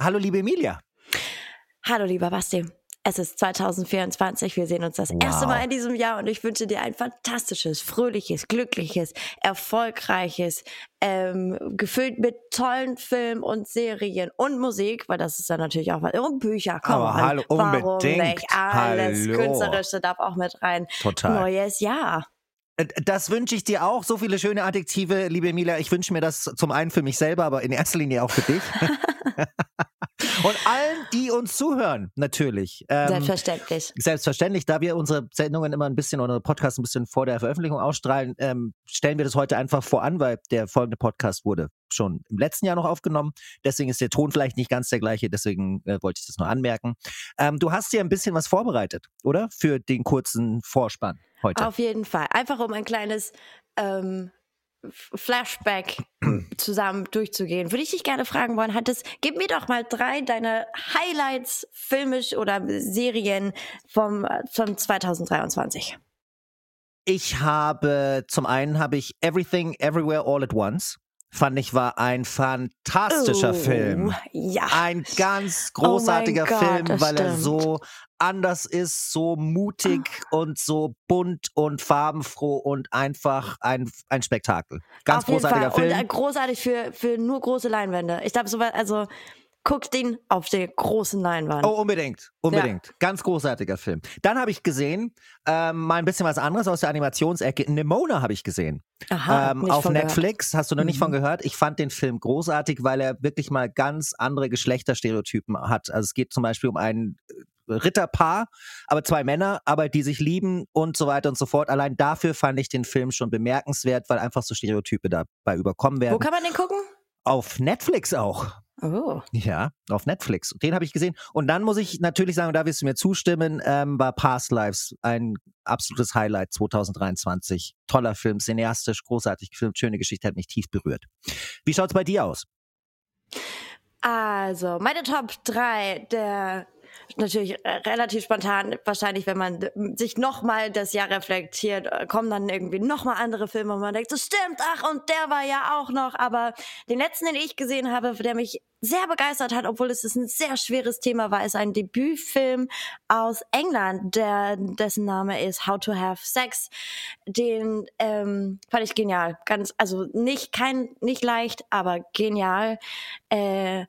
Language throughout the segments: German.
Hallo, liebe Emilia. Hallo, lieber Basti. Es ist 2024. Wir sehen uns das wow. erste Mal in diesem Jahr und ich wünsche dir ein fantastisches, fröhliches, glückliches, erfolgreiches, ähm, gefüllt mit tollen Filmen und Serien und Musik, weil das ist dann natürlich auch was. Und Bücher, komm Aber hallo, Warum unbedingt. nicht? Alles hallo. Künstlerische darf auch mit rein. Total. Neues Jahr. Äh, Das wünsche ich dir auch. So viele schöne Adjektive, liebe Emilia. Ich wünsche mir das zum einen für mich selber, aber in erster Linie auch für dich. Allen, die uns zuhören, natürlich. Ähm, Selbstverständlich. Selbstverständlich, da wir unsere Sendungen immer ein bisschen, unsere Podcasts ein bisschen vor der Veröffentlichung ausstrahlen, ähm, stellen wir das heute einfach voran, weil der folgende Podcast wurde schon im letzten Jahr noch aufgenommen. Deswegen ist der Ton vielleicht nicht ganz der gleiche, deswegen äh, wollte ich das nur anmerken. Ähm, du hast dir ein bisschen was vorbereitet, oder? Für den kurzen Vorspann heute. Auf jeden Fall. Einfach um ein kleines ähm, Flashback zusammen durchzugehen, würde ich dich gerne fragen wollen, hattest, gib mir doch mal drei deiner Highlights filmisch oder Serien vom, vom 2023. Ich habe, zum einen habe ich Everything Everywhere All at Once. Fand ich war ein fantastischer Oh, Film. Ja. Ein ganz großartiger Oh mein Gott, Film, das weil er stimmt. so anders ist, so mutig und so bunt und farbenfroh und einfach ein, ein Spektakel. Ganz Auf großartiger Fall. Film. Und äh, großartig für, für nur große Leinwände. Ich glaube, so also guckt den auf der großen Leinwand. Oh, unbedingt. Unbedingt. Ganz großartiger Film. Dann habe ich gesehen, ähm, mal ein bisschen was anderes aus der Animationsecke. Nemona habe ich gesehen. Aha, ähm, nicht auf von gehört. Netflix. Hast du noch nicht Mhm. von gehört? Ich fand den Film großartig, weil er wirklich mal ganz andere Geschlechterstereotypen hat. Also es geht zum Beispiel um ein äh, Ritterpaar, aber zwei Männer, aber die sich lieben und so weiter und so fort. Allein dafür fand ich den Film schon bemerkenswert, weil einfach so Stereotype dabei überkommen werden. Wo kann man den gucken? Auf Netflix auch. Oh. Ja, auf Netflix. Den habe ich gesehen. Und dann muss ich natürlich sagen, und da wirst du mir zustimmen, ähm, war Past Lives ein absolutes Highlight 2023. Toller Film, cineastisch, großartig gefilmt, schöne Geschichte, hat mich tief berührt. Wie schaut's bei dir aus? Also, meine Top 3 der natürlich äh, relativ spontan, wahrscheinlich, wenn man äh, sich nochmal das Jahr reflektiert, äh, kommen dann irgendwie nochmal andere Filme und man denkt, so stimmt, ach, und der war ja auch noch. Aber den letzten, den ich gesehen habe, der mich sehr begeistert hat, obwohl es ein sehr schweres Thema war, ist ein Debütfilm aus England, der, dessen Name ist How to Have Sex. Den ähm, fand ich genial. Ganz, also nicht kein, nicht leicht, aber genial. Äh,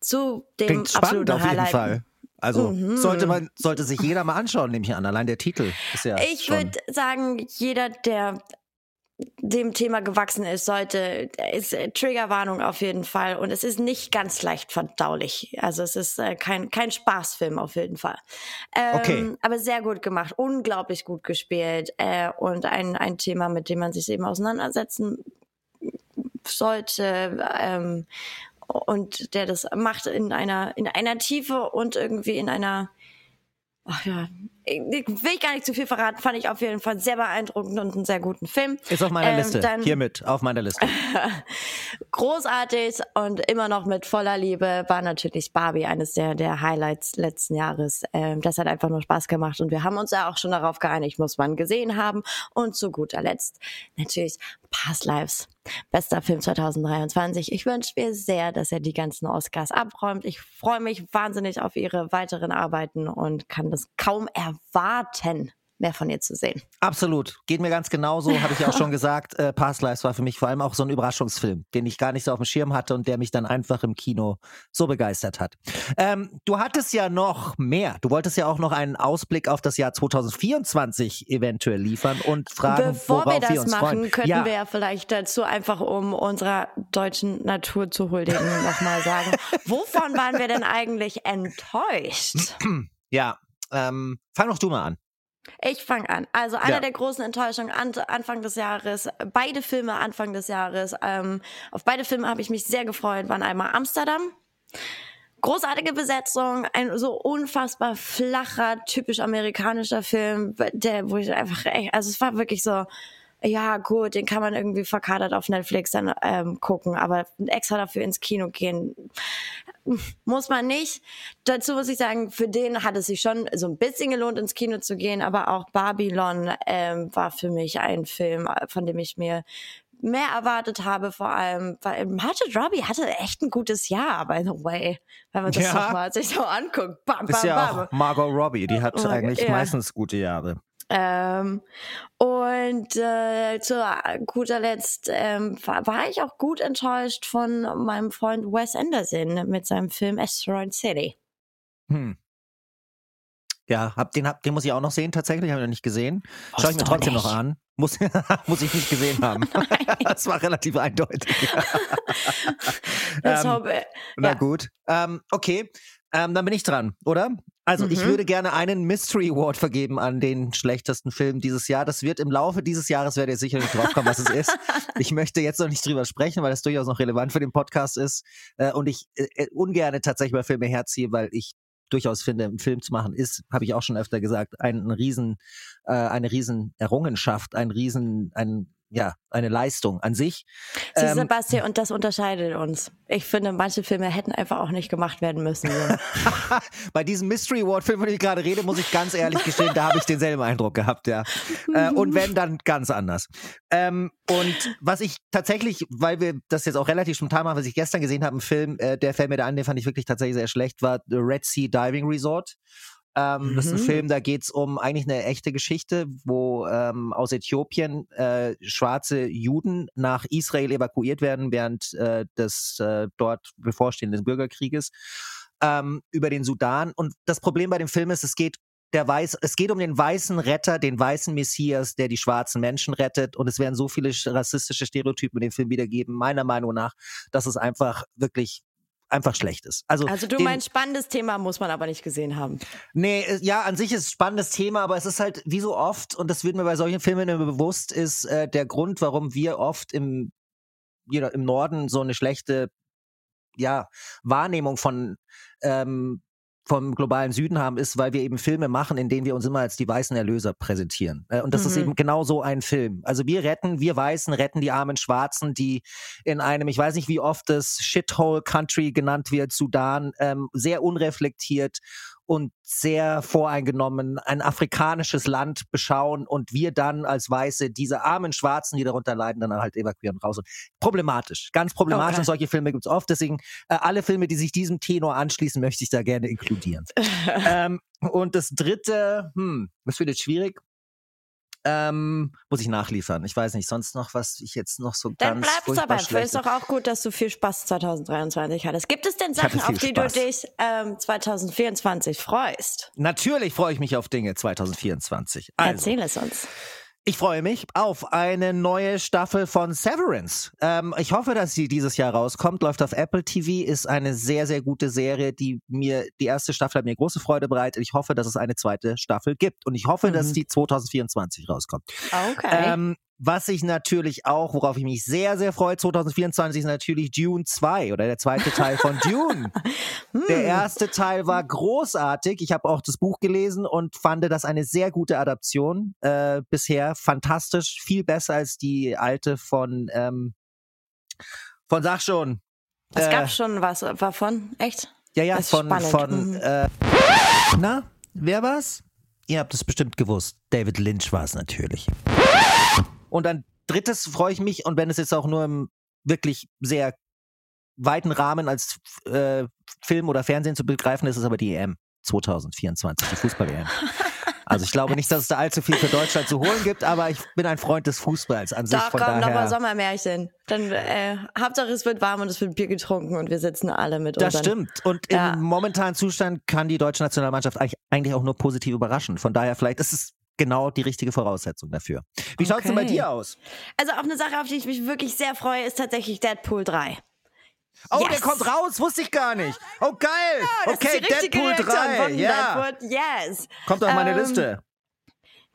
zu dem Klingt spannend absoluten auf jeden. Fall. Also Mhm. sollte man, sollte sich jeder mal anschauen, nehme ich an. Allein der Titel ist ja. Ich würde sagen, jeder, der dem Thema gewachsen ist, sollte, ist äh, Triggerwarnung auf jeden Fall. Und es ist nicht ganz leicht verdaulich. Also es ist äh, kein, kein Spaßfilm auf jeden Fall. Ähm, Okay. Aber sehr gut gemacht, unglaublich gut gespielt äh, und ein, ein Thema, mit dem man sich eben auseinandersetzen sollte. Ähm, und der das macht in einer, in einer Tiefe und irgendwie in einer, ach ja, will ich gar nicht zu viel verraten, fand ich auf jeden Fall sehr beeindruckend und einen sehr guten Film. Ist auf meiner Ähm, Liste. dann- Hiermit, auf meiner Liste. Großartig und immer noch mit voller Liebe war natürlich Barbie eines der, der Highlights letzten Jahres. Ähm, das hat einfach nur Spaß gemacht und wir haben uns ja auch schon darauf geeinigt, muss man gesehen haben. Und zu guter Letzt natürlich Past Lives. Bester Film 2023. Ich wünsche mir sehr, dass er die ganzen Oscars abräumt. Ich freue mich wahnsinnig auf ihre weiteren Arbeiten und kann das kaum erwarten, mehr von ihr zu sehen. Absolut. Geht mir ganz genauso, habe ich auch schon gesagt. Äh, Past Lives war für mich vor allem auch so ein Überraschungsfilm, den ich gar nicht so auf dem Schirm hatte und der mich dann einfach im Kino so begeistert hat. Ähm, du hattest ja noch mehr. Du wolltest ja auch noch einen Ausblick auf das Jahr 2024 eventuell liefern und fragen, Bevor worauf wir das uns machen, freuen. könnten ja, wir ja vielleicht dazu einfach, um unserer deutschen Natur zu huldigen, nochmal sagen, wovon waren wir denn eigentlich enttäuscht? ja. Ähm, fang doch du mal an. Ich fange an. Also eine Ja. der großen Enttäuschungen an, Anfang des Jahres, beide Filme Anfang des Jahres, ähm, auf beide Filme habe ich mich sehr gefreut, waren einmal Amsterdam. Großartige Besetzung, ein so unfassbar flacher, typisch amerikanischer Film, der, wo ich einfach echt, also es war wirklich so, ja gut, den kann man irgendwie verkadert auf Netflix dann ähm, gucken, aber extra dafür ins Kino gehen muss man nicht. Dazu muss ich sagen, für den hat es sich schon so ein bisschen gelohnt, ins Kino zu gehen, aber auch Babylon ähm, war für mich ein Film, von dem ich mir mehr erwartet habe, vor allem, weil Margaret Robbie hatte echt ein gutes Jahr, by the way, wenn man das ja. mal sich so anguckt. Bam, bam, ist ja bam. auch Margot Robbie, die hat oh, eigentlich ja. meistens gute Jahre. Ähm, und äh, zu guter Letzt ähm, war, war, ich auch gut enttäuscht von meinem Freund Wes Anderson mit seinem Film Asteroid City. Hm. Ja, hab, den, hab, den muss ich auch noch sehen, tatsächlich, habe ich noch nicht gesehen. Schau ich mir trotzdem nicht. noch an. Muss, muss ich nicht gesehen haben. das war relativ eindeutig. ähm, hoffe, na ja. gut. Ähm, okay, ähm, dann bin ich dran, oder? Also, mhm. ich würde gerne einen Mystery Award vergeben an den schlechtesten Film dieses Jahr. Das wird im Laufe dieses Jahres, werdet ihr sicher nicht draufkommen, was es ist. Ich möchte jetzt noch nicht drüber sprechen, weil das durchaus noch relevant für den Podcast ist. Äh, und ich äh, äh ungerne tatsächlich bei Filme herziehe, weil ich durchaus finde, einen Film zu machen, ist, habe ich auch schon öfter gesagt, ein, ein riesen, äh, eine riesen Errungenschaft, ein riesen, ein ja, eine Leistung an sich. Sie, ähm, Sebastian, und das unterscheidet uns. Ich finde, manche Filme hätten einfach auch nicht gemacht werden müssen. Bei diesem Mystery Award-Film, von dem ich gerade rede, muss ich ganz ehrlich gestehen, da habe ich denselben Eindruck gehabt, ja. Äh, und wenn, dann ganz anders. Ähm, und was ich tatsächlich, weil wir das jetzt auch relativ spontan machen, was ich gestern gesehen habe, ein Film, äh, der fällt mir da an, den fand ich wirklich tatsächlich sehr schlecht, war The Red Sea Diving Resort. Ähm, mhm. Das ist ein mhm. Film, da geht es um eigentlich eine echte Geschichte, wo ähm, aus Äthiopien äh, schwarze Juden nach Israel evakuiert werden während äh, des äh, dort bevorstehenden Bürgerkrieges ähm, über den Sudan. Und das Problem bei dem Film ist, es geht der Weiß, es geht um den weißen Retter, den weißen Messias, der die schwarzen Menschen rettet. Und es werden so viele rassistische Stereotypen in dem Film wiedergeben, meiner Meinung nach, dass es einfach wirklich einfach schlecht ist. Also, also du den, meinst, spannendes Thema muss man aber nicht gesehen haben. Nee, äh, ja, an sich ist es spannendes Thema, aber es ist halt wie so oft, und das wird mir bei solchen Filmen immer bewusst, ist äh, der Grund, warum wir oft im, im Norden so eine schlechte ja, Wahrnehmung von ähm, vom globalen Süden haben, ist, weil wir eben Filme machen, in denen wir uns immer als die weißen Erlöser präsentieren. Äh, und das mhm. ist eben genau so ein Film. Also wir retten, wir Weißen retten die armen Schwarzen, die in einem, ich weiß nicht, wie oft das Shithole Country genannt wird, Sudan, ähm, sehr unreflektiert und sehr voreingenommen ein afrikanisches Land beschauen und wir dann als Weiße diese armen Schwarzen, die darunter leiden, dann halt evakuieren raus. Und problematisch, ganz problematisch. Okay. Solche Filme gibt es oft. Deswegen äh, alle Filme, die sich diesem Tenor anschließen, möchte ich da gerne inkludieren. ähm, und das dritte, hm, das wird jetzt schwierig. Ähm, muss ich nachliefern. Ich weiß nicht, sonst noch, was ich jetzt noch so Dann ganz bleibst dabei. Ist doch auch gut, dass du viel Spaß 2023 hattest. Gibt es denn Sachen, auf die Spaß. du dich ähm, 2024 freust? Natürlich freue ich mich auf Dinge 2024. Also, Erzähl es uns. Ich freue mich auf eine neue Staffel von Severance. Ähm, ich hoffe, dass sie dieses Jahr rauskommt. Läuft auf Apple TV, ist eine sehr, sehr gute Serie, die mir, die erste Staffel hat mir große Freude bereitet. Ich hoffe, dass es eine zweite Staffel gibt. Und ich hoffe, mhm. dass die 2024 rauskommt. Okay. Ähm, was ich natürlich auch, worauf ich mich sehr, sehr freue, 2024 ist natürlich Dune 2 oder der zweite Teil von Dune. der hm. erste Teil war großartig. Ich habe auch das Buch gelesen und fand das eine sehr gute Adaption äh, bisher. Fantastisch, viel besser als die alte von, ähm, von Sag schon. Es äh, gab schon was davon, echt? Ja, ja, von, spannend. von mhm. äh, na, wer war's? Ihr habt es bestimmt gewusst. David Lynch war es natürlich. Und dann drittes freue ich mich, und wenn es jetzt auch nur im wirklich sehr weiten Rahmen als äh, Film oder Fernsehen zu begreifen ist, ist aber die EM 2024, die Fußball-EM. Also ich glaube nicht, dass es da allzu viel für Deutschland zu holen gibt, aber ich bin ein Freund des Fußballs an sich. Doch, von komm, nochmal Sommermärchen. Dann äh, Hauptsache es wird warm und es wird Bier getrunken und wir sitzen alle mit Das stimmt. Und ja. im momentanen Zustand kann die deutsche Nationalmannschaft eigentlich auch nur positiv überraschen. Von daher vielleicht ist es genau die richtige Voraussetzung dafür. Wie okay. schaut es denn bei dir aus? Also auf eine Sache, auf die ich mich wirklich sehr freue, ist tatsächlich Deadpool 3. Oh, yes. der kommt raus, wusste ich gar nicht. Oh, geil. Ja, okay, Deadpool 3. Ja. Yes. Kommt auf meine ähm, Liste.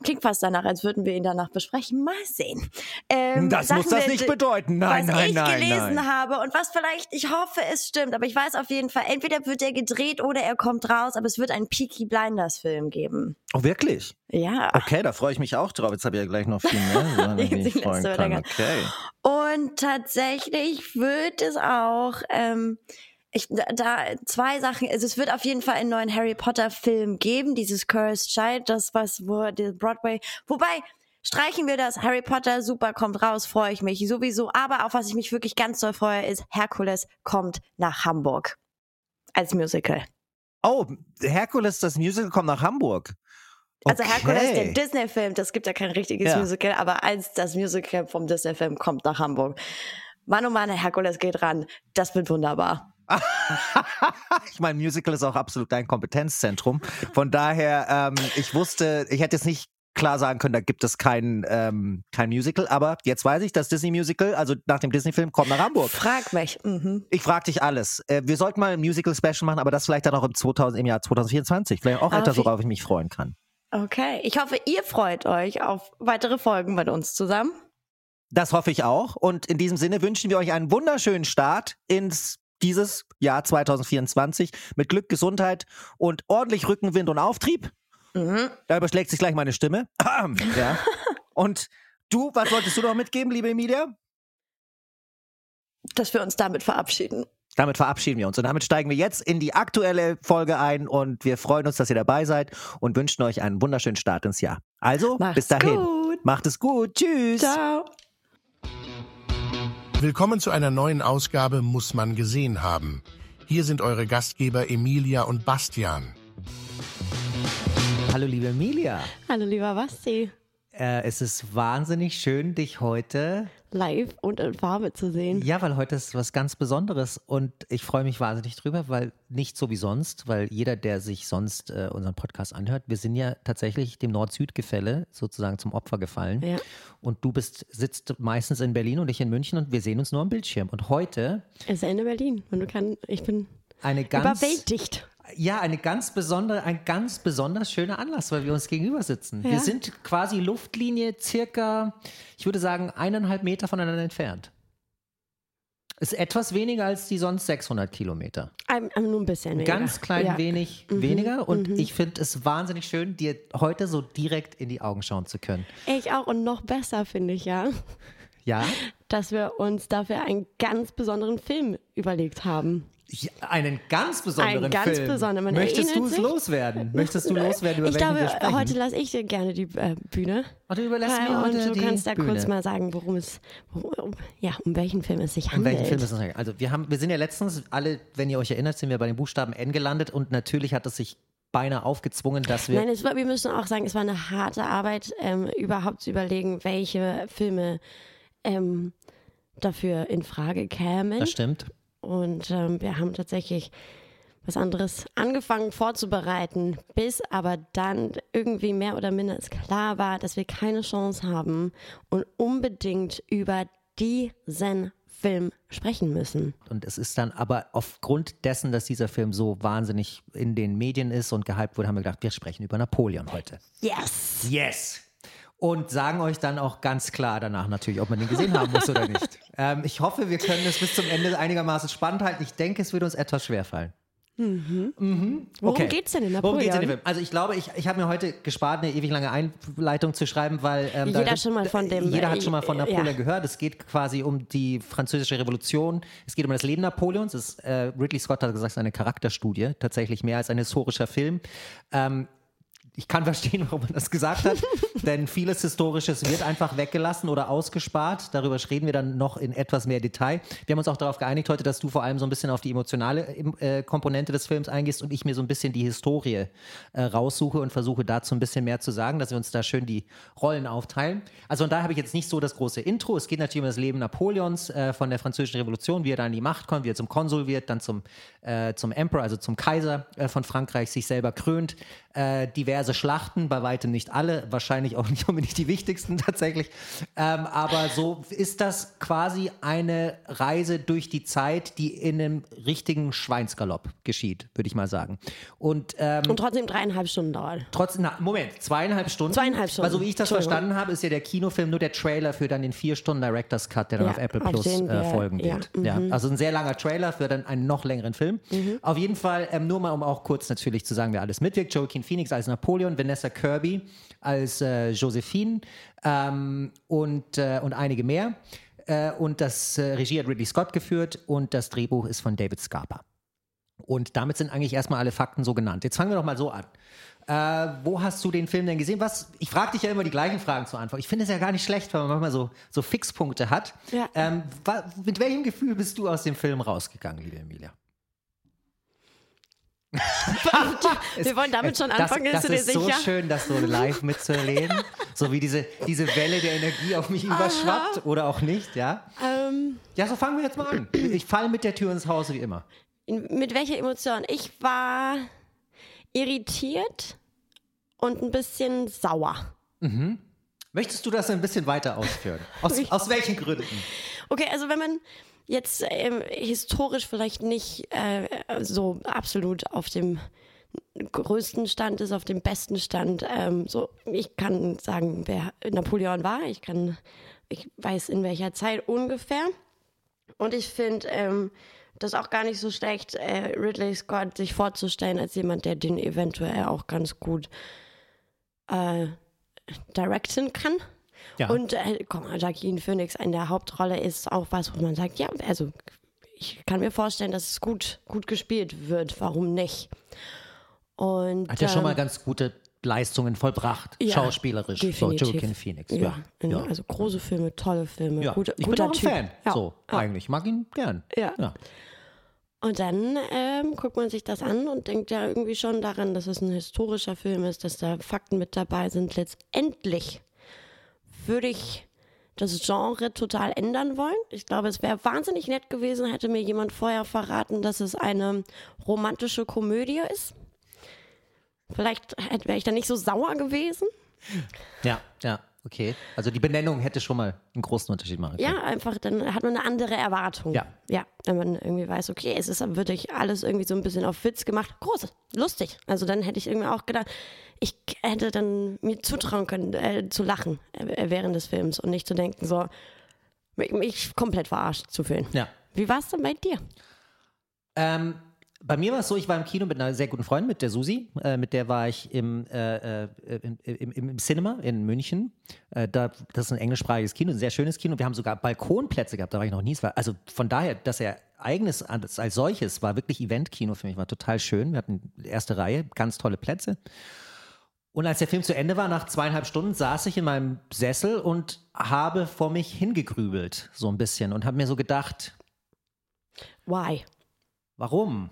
Klingt fast danach, als würden wir ihn danach besprechen. Mal sehen. Ähm, das muss das nicht bedeuten. Nein, was nein, ich nein. gelesen nein. habe und was vielleicht, ich hoffe, es stimmt, aber ich weiß auf jeden Fall, entweder wird er gedreht oder er kommt raus, aber es wird einen Peaky Blinders Film geben. Oh, wirklich? Ja. Okay, da freue ich mich auch drauf. Jetzt habe ich ja gleich noch viel mehr, ich mich freuen kann. Okay. Und tatsächlich wird es auch ähm, ich, da zwei Sachen. Also es wird auf jeden Fall einen neuen Harry Potter Film geben, dieses Cursed Child, das was wo der Broadway. Wobei streichen wir das. Harry Potter, super, kommt raus, freue ich mich sowieso. Aber auf was ich mich wirklich ganz doll freue, ist Herkules kommt nach Hamburg. Als Musical. Oh, Herkules, das Musical kommt nach Hamburg. Also Herkules, der Disney-Film, das gibt ja kein richtiges ja. Musical, aber als das Musical vom Disney-Film kommt nach Hamburg. Mann oh Mann, Herkules geht ran. Das wird wunderbar. ich meine, Musical ist auch absolut dein Kompetenzzentrum. Von daher, ähm, ich wusste, ich hätte jetzt nicht klar sagen können, da gibt es kein, ähm, kein Musical, aber jetzt weiß ich, das Disney-Musical, also nach dem Disney-Film, kommt nach Hamburg. Frag mich. Mhm. Ich frag dich alles. Äh, wir sollten mal ein Musical-Special machen, aber das vielleicht dann auch im, 2000, im Jahr 2024. Vielleicht auch etwas, worauf ich mich freuen kann. Okay, ich hoffe, ihr freut euch auf weitere Folgen mit uns zusammen. Das hoffe ich auch. Und in diesem Sinne wünschen wir euch einen wunderschönen Start ins dieses Jahr 2024 mit Glück, Gesundheit und ordentlich Rückenwind und Auftrieb. Mhm. Da überschlägt sich gleich meine Stimme. ja. Und du, was wolltest du noch mitgeben, liebe Emilia? Dass wir uns damit verabschieden. Damit verabschieden wir uns und damit steigen wir jetzt in die aktuelle Folge ein und wir freuen uns, dass ihr dabei seid und wünschen euch einen wunderschönen Start ins Jahr. Also, Macht's bis dahin. Gut. Macht es gut. Tschüss. Ciao. Willkommen zu einer neuen Ausgabe Muss man gesehen haben. Hier sind eure Gastgeber Emilia und Bastian. Hallo liebe Emilia. Hallo lieber Basti. Äh, es ist wahnsinnig schön, dich heute live und in Farbe zu sehen. Ja, weil heute ist was ganz Besonderes und ich freue mich wahnsinnig drüber, weil nicht so wie sonst, weil jeder, der sich sonst äh, unseren Podcast anhört, wir sind ja tatsächlich dem Nord-Süd-Gefälle sozusagen zum Opfer gefallen. Ja. Und du bist, sitzt meistens in Berlin und ich in München und wir sehen uns nur am Bildschirm. Und heute. Es ist in Berlin und du kannst, ich bin eine ganz, überwältigt ja, eine ganz besondere, ein ganz besonders schöner Anlass, weil wir uns gegenüber sitzen. Ja. Wir sind quasi Luftlinie circa, ich würde sagen, eineinhalb Meter voneinander entfernt. Ist etwas weniger als die sonst 600 Kilometer. Ein, nur ein bisschen weniger. Ganz klein ja. wenig mhm. weniger. Und mhm. ich finde es wahnsinnig schön, dir heute so direkt in die Augen schauen zu können. Ich auch. Und noch besser finde ich ja. Ja. Dass wir uns dafür einen ganz besonderen Film überlegt haben. Ja, einen ganz besonderen Einen ganz Film. besonderen. Möchtest du es loswerden? Möchtest du loswerden, über ich welchen glaube, wir sprechen? heute lasse ich dir gerne die äh, Bühne. Und du überlässt mir heute Und du die kannst da Bühne. kurz mal sagen, worum es, worum, ja, um welchen Film es sich handelt. Um welchen Film es sich handelt. Also wir haben, wir sind ja letztens alle, wenn ihr euch erinnert, sind wir bei den Buchstaben N gelandet und natürlich hat es sich beinahe aufgezwungen, dass wir. Nein, es war, wir müssen auch sagen, es war eine harte Arbeit, ähm, überhaupt zu überlegen, welche Filme ähm, dafür in Frage kämen. Das stimmt. Und ähm, wir haben tatsächlich was anderes angefangen vorzubereiten, bis aber dann irgendwie mehr oder minder klar war, dass wir keine Chance haben und unbedingt über diesen Film sprechen müssen. Und es ist dann aber aufgrund dessen, dass dieser Film so wahnsinnig in den Medien ist und gehypt wurde, haben wir gedacht, wir sprechen über Napoleon heute. Yes! Yes! Und sagen euch dann auch ganz klar danach natürlich, ob man den gesehen haben muss oder nicht. Ähm, ich hoffe, wir können es bis zum Ende einigermaßen spannend halten. Ich denke, es wird uns etwas schwerfallen. Mhm. Mhm. Worum okay. geht's denn in Napoleon? Worum geht's in dem Film? Also ich glaube, ich, ich habe mir heute gespart, eine ewig lange Einleitung zu schreiben, weil ähm, jeder, schon mal von dem, jeder hat schon mal von äh, Napoleon ja. gehört. Es geht quasi um die französische Revolution. Es geht um das Leben Napoleons. Es, äh, Ridley Scott hat gesagt, es ist eine Charakterstudie, tatsächlich mehr als ein historischer Film. Ähm, ich kann verstehen, warum man das gesagt hat, denn vieles Historisches wird einfach weggelassen oder ausgespart. Darüber reden wir dann noch in etwas mehr Detail. Wir haben uns auch darauf geeinigt heute, dass du vor allem so ein bisschen auf die emotionale äh, Komponente des Films eingehst und ich mir so ein bisschen die Historie äh, raussuche und versuche dazu ein bisschen mehr zu sagen, dass wir uns da schön die Rollen aufteilen. Also und da habe ich jetzt nicht so das große Intro. Es geht natürlich um das Leben Napoleons äh, von der Französischen Revolution, wie er da an die Macht kommt, wie er zum Konsul wird, dann zum, äh, zum Emperor, also zum Kaiser äh, von Frankreich, sich selber krönt, äh, diverse Schlachten, bei weitem nicht alle, wahrscheinlich auch nicht unbedingt die wichtigsten tatsächlich. Ähm, aber so ist das quasi eine Reise durch die Zeit, die in einem richtigen Schweinsgalopp geschieht, würde ich mal sagen. Und, ähm, Und trotzdem dreieinhalb Stunden dauert. Trotzdem, na, Moment, zweieinhalb Stunden. Zweieinhalb Stunden. Weil so wie ich das verstanden habe, ist ja der Kinofilm nur der Trailer für dann den vier Stunden Director's Cut, der dann ja, auf Apple Plus äh, folgen wird. Ja, mhm. also ein sehr langer Trailer für dann einen noch längeren Film. Mhm. Auf jeden Fall, ähm, nur mal um auch kurz natürlich zu sagen, wer alles mitwirkt. Joaquin Phoenix als Napoleon, Vanessa Kirby als äh, Josephine ähm, und, äh, und einige mehr. Äh, und das äh, Regie hat Ridley Scott geführt und das Drehbuch ist von David Scarpa. Und damit sind eigentlich erstmal alle Fakten so genannt. Jetzt fangen wir doch mal so an. Äh, wo hast du den Film denn gesehen? Was, ich frage dich ja immer die gleichen Fragen zu Anfang. Ich finde es ja gar nicht schlecht, wenn man manchmal so, so Fixpunkte hat. Ja. Ähm, mit welchem Gefühl bist du aus dem Film rausgegangen, liebe Emilia? Wir wollen damit schon anfangen, das, das ist sicher? so schön, das so live mitzuerleben. so wie diese, diese Welle der Energie auf mich überschwappt oder auch nicht, ja? Ähm, Ja, so fangen wir jetzt mal an. Ich falle mit der Tür ins Haus wie immer. mit welcher Emotion? Ich war irritiert und ein bisschen sauer. Möchtest du das ein bisschen weiter ausführen? Aus, aus welchen Gründen? Okay, also wenn man jetzt ähm, historisch vielleicht nicht äh, so absolut auf dem größten Stand ist, auf dem besten Stand. Ähm, so, ich kann sagen, wer Napoleon war. Ich kann, ich weiß in welcher Zeit ungefähr. Und ich finde ähm, das auch gar nicht so schlecht, äh, Ridley Scott sich vorzustellen als jemand, der den eventuell auch ganz gut äh, directen kann. Ja. Und äh, komm, Jacqueline Phoenix in der Hauptrolle ist auch was, wo man sagt, ja, also ich kann mir vorstellen, dass es gut, gut gespielt wird. Warum nicht? Und, Hat ja schon ähm, mal ganz gute Leistungen vollbracht, ja, schauspielerisch. definitiv. So, Joaquin Phoenix. Ja, Ja. in- Ja. also große Filme, tolle Filme, ja. guter, ich bin guter auch ein typ. Fan. Ja, So, eigentlich. Ich mag ihn gern. Ja. ja. Und dann ähm, guckt man sich das an und denkt ja irgendwie schon daran, dass es ein historischer Film ist, dass da Fakten mit dabei sind. Letztendlich würde ich das Genre total ändern wollen. Ich glaube, es wäre wahnsinnig nett gewesen, hätte mir jemand vorher verraten, dass es eine romantische Komödie ist. Vielleicht wäre ich da nicht so sauer gewesen. Ja, ja, okay. Also die Benennung hätte schon mal einen großen Unterschied machen können. Ja, einfach, dann hat man eine andere Erwartung. Ja. Ja, wenn man irgendwie weiß, okay, es ist wirklich alles irgendwie so ein bisschen auf Witz gemacht. Groß, lustig. Also dann hätte ich irgendwie auch gedacht, ich hätte dann mir zutrauen können, äh, zu lachen äh, während des Films und nicht zu denken, so, mich, mich komplett verarscht zu fühlen. Ja. Wie war es denn bei dir? Ähm, bei mir war es so, ich war im Kino mit einer sehr guten Freundin, mit der Susi. Äh, mit der war ich im, äh, äh, im, im, im Cinema in München. Äh, da, das ist ein englischsprachiges Kino, ein sehr schönes Kino. Wir haben sogar Balkonplätze gehabt, da war ich noch nie. Also von daher, dass er eigenes als, als solches war wirklich Eventkino für mich, war total schön. Wir hatten erste Reihe, ganz tolle Plätze. Und als der Film zu Ende war, nach zweieinhalb Stunden, saß ich in meinem Sessel und habe vor mich hingegrübelt, so ein bisschen, und habe mir so gedacht, Why? Warum?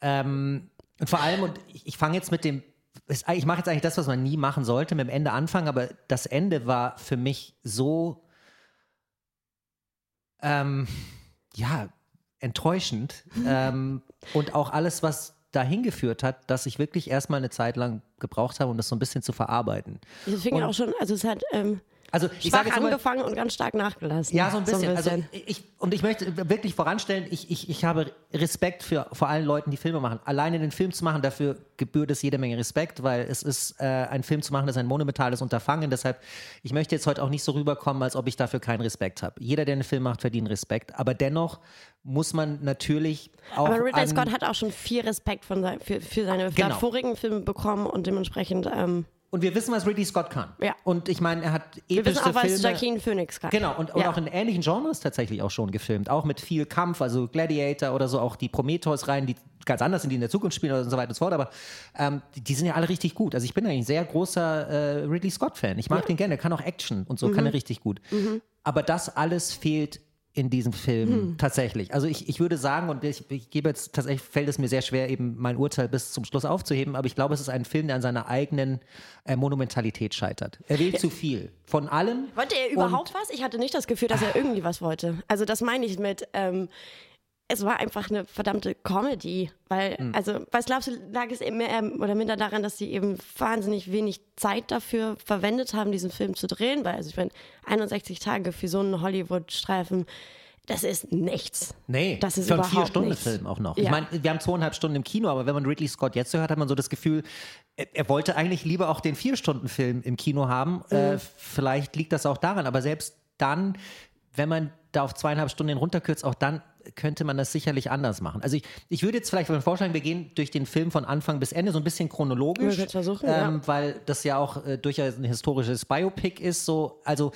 ähm, und vor allem, und ich, ich fange jetzt mit dem, ich mache jetzt eigentlich das, was man nie machen sollte, mit dem Ende anfangen, aber das Ende war für mich so, ähm, ja, enttäuschend. ähm, und auch alles, was dahin geführt hat, dass ich wirklich erstmal eine Zeit lang gebraucht habe, um das so ein bisschen zu verarbeiten. Das fing ja Und- auch schon, also es hat ähm, Also ich schwach sage jetzt mal, angefangen und ganz stark nachgelassen. Ja, so ein bisschen. Also bisschen. ich, und ich möchte wirklich voranstellen, ich, ich, ich habe Respekt für vor allen Leuten, die Filme machen. Alleine den Film zu machen, dafür gebührt es jede Menge Respekt, weil es ist, äh, ein Film zu machen, das ist ein monumentales Unterfangen. Deshalb, ich möchte jetzt heute auch nicht so rüberkommen, als ob ich dafür keinen Respekt habe. Jeder, der einen Film macht, verdient Respekt. Aber dennoch muss man natürlich auch. Aber Ridley Scott hat auch schon viel Respekt von sein, für, für seine Genau. vorigen Filme bekommen und dementsprechend, ähm, und wir wissen, was Ridley Scott kann. Ja. Und ich meine, er hat wir wissen auch, was Filme. Joaquin Phoenix kann. Genau, und, und Ja. auch in ähnlichen Genres tatsächlich auch schon gefilmt. Auch mit viel Kampf, also Gladiator oder so, auch die Prometheus-Reihen, die ganz anders sind, die in der Zukunft spielen und so weiter und so fort. Aber ähm, die, die sind ja alle richtig gut. Also ich bin eigentlich ein sehr großer äh, Ridley Scott-Fan. Ich mag den gerne. Der kann auch Action und so, Mhm. kann er richtig gut. Aber das alles fehlt in diesem Film Hm. tatsächlich. Also ich, ich würde sagen, und ich, ich gebe jetzt tatsächlich, fällt es mir sehr schwer, eben mein Urteil bis zum Schluss aufzuheben, aber ich glaube, es ist ein Film, der an seiner eigenen äh, Monumentalität scheitert. Er will zu viel. Von allem. Wollte er überhaupt was? Ich hatte nicht das Gefühl, dass er irgendwie was wollte. Also das meine ich mit, ähm, es war einfach eine verdammte Comedy. Weil, Hm. also, was glaubst du, lag es mehr ähm, oder minder daran, dass sie eben wahnsinnig wenig Zeit dafür verwendet haben, diesen Film zu drehen? Weil, also ich meine, 61 Tage für so einen Hollywood-Streifen, das ist nichts. Nee, Das ist einen überhaupt Vier-Stunden-Film auch noch. Ja. Ich meine, wir haben zweieinhalb Stunden im Kino, aber wenn man Ridley Scott jetzt hört, hat man so das Gefühl, er, er wollte eigentlich lieber auch den Vier-Stunden-Film im Kino haben. Mhm. Äh, vielleicht liegt das auch daran, aber selbst dann, wenn man da auf zweieinhalb Stunden runterkürzt, auch dann könnte man das sicherlich anders machen. Also ich, ich würde jetzt vielleicht vorschlagen, wir gehen durch den Film von Anfang bis Ende so ein bisschen chronologisch, versuchen, ähm, ja. weil das ja auch äh, durchaus ein historisches Biopic ist. So, also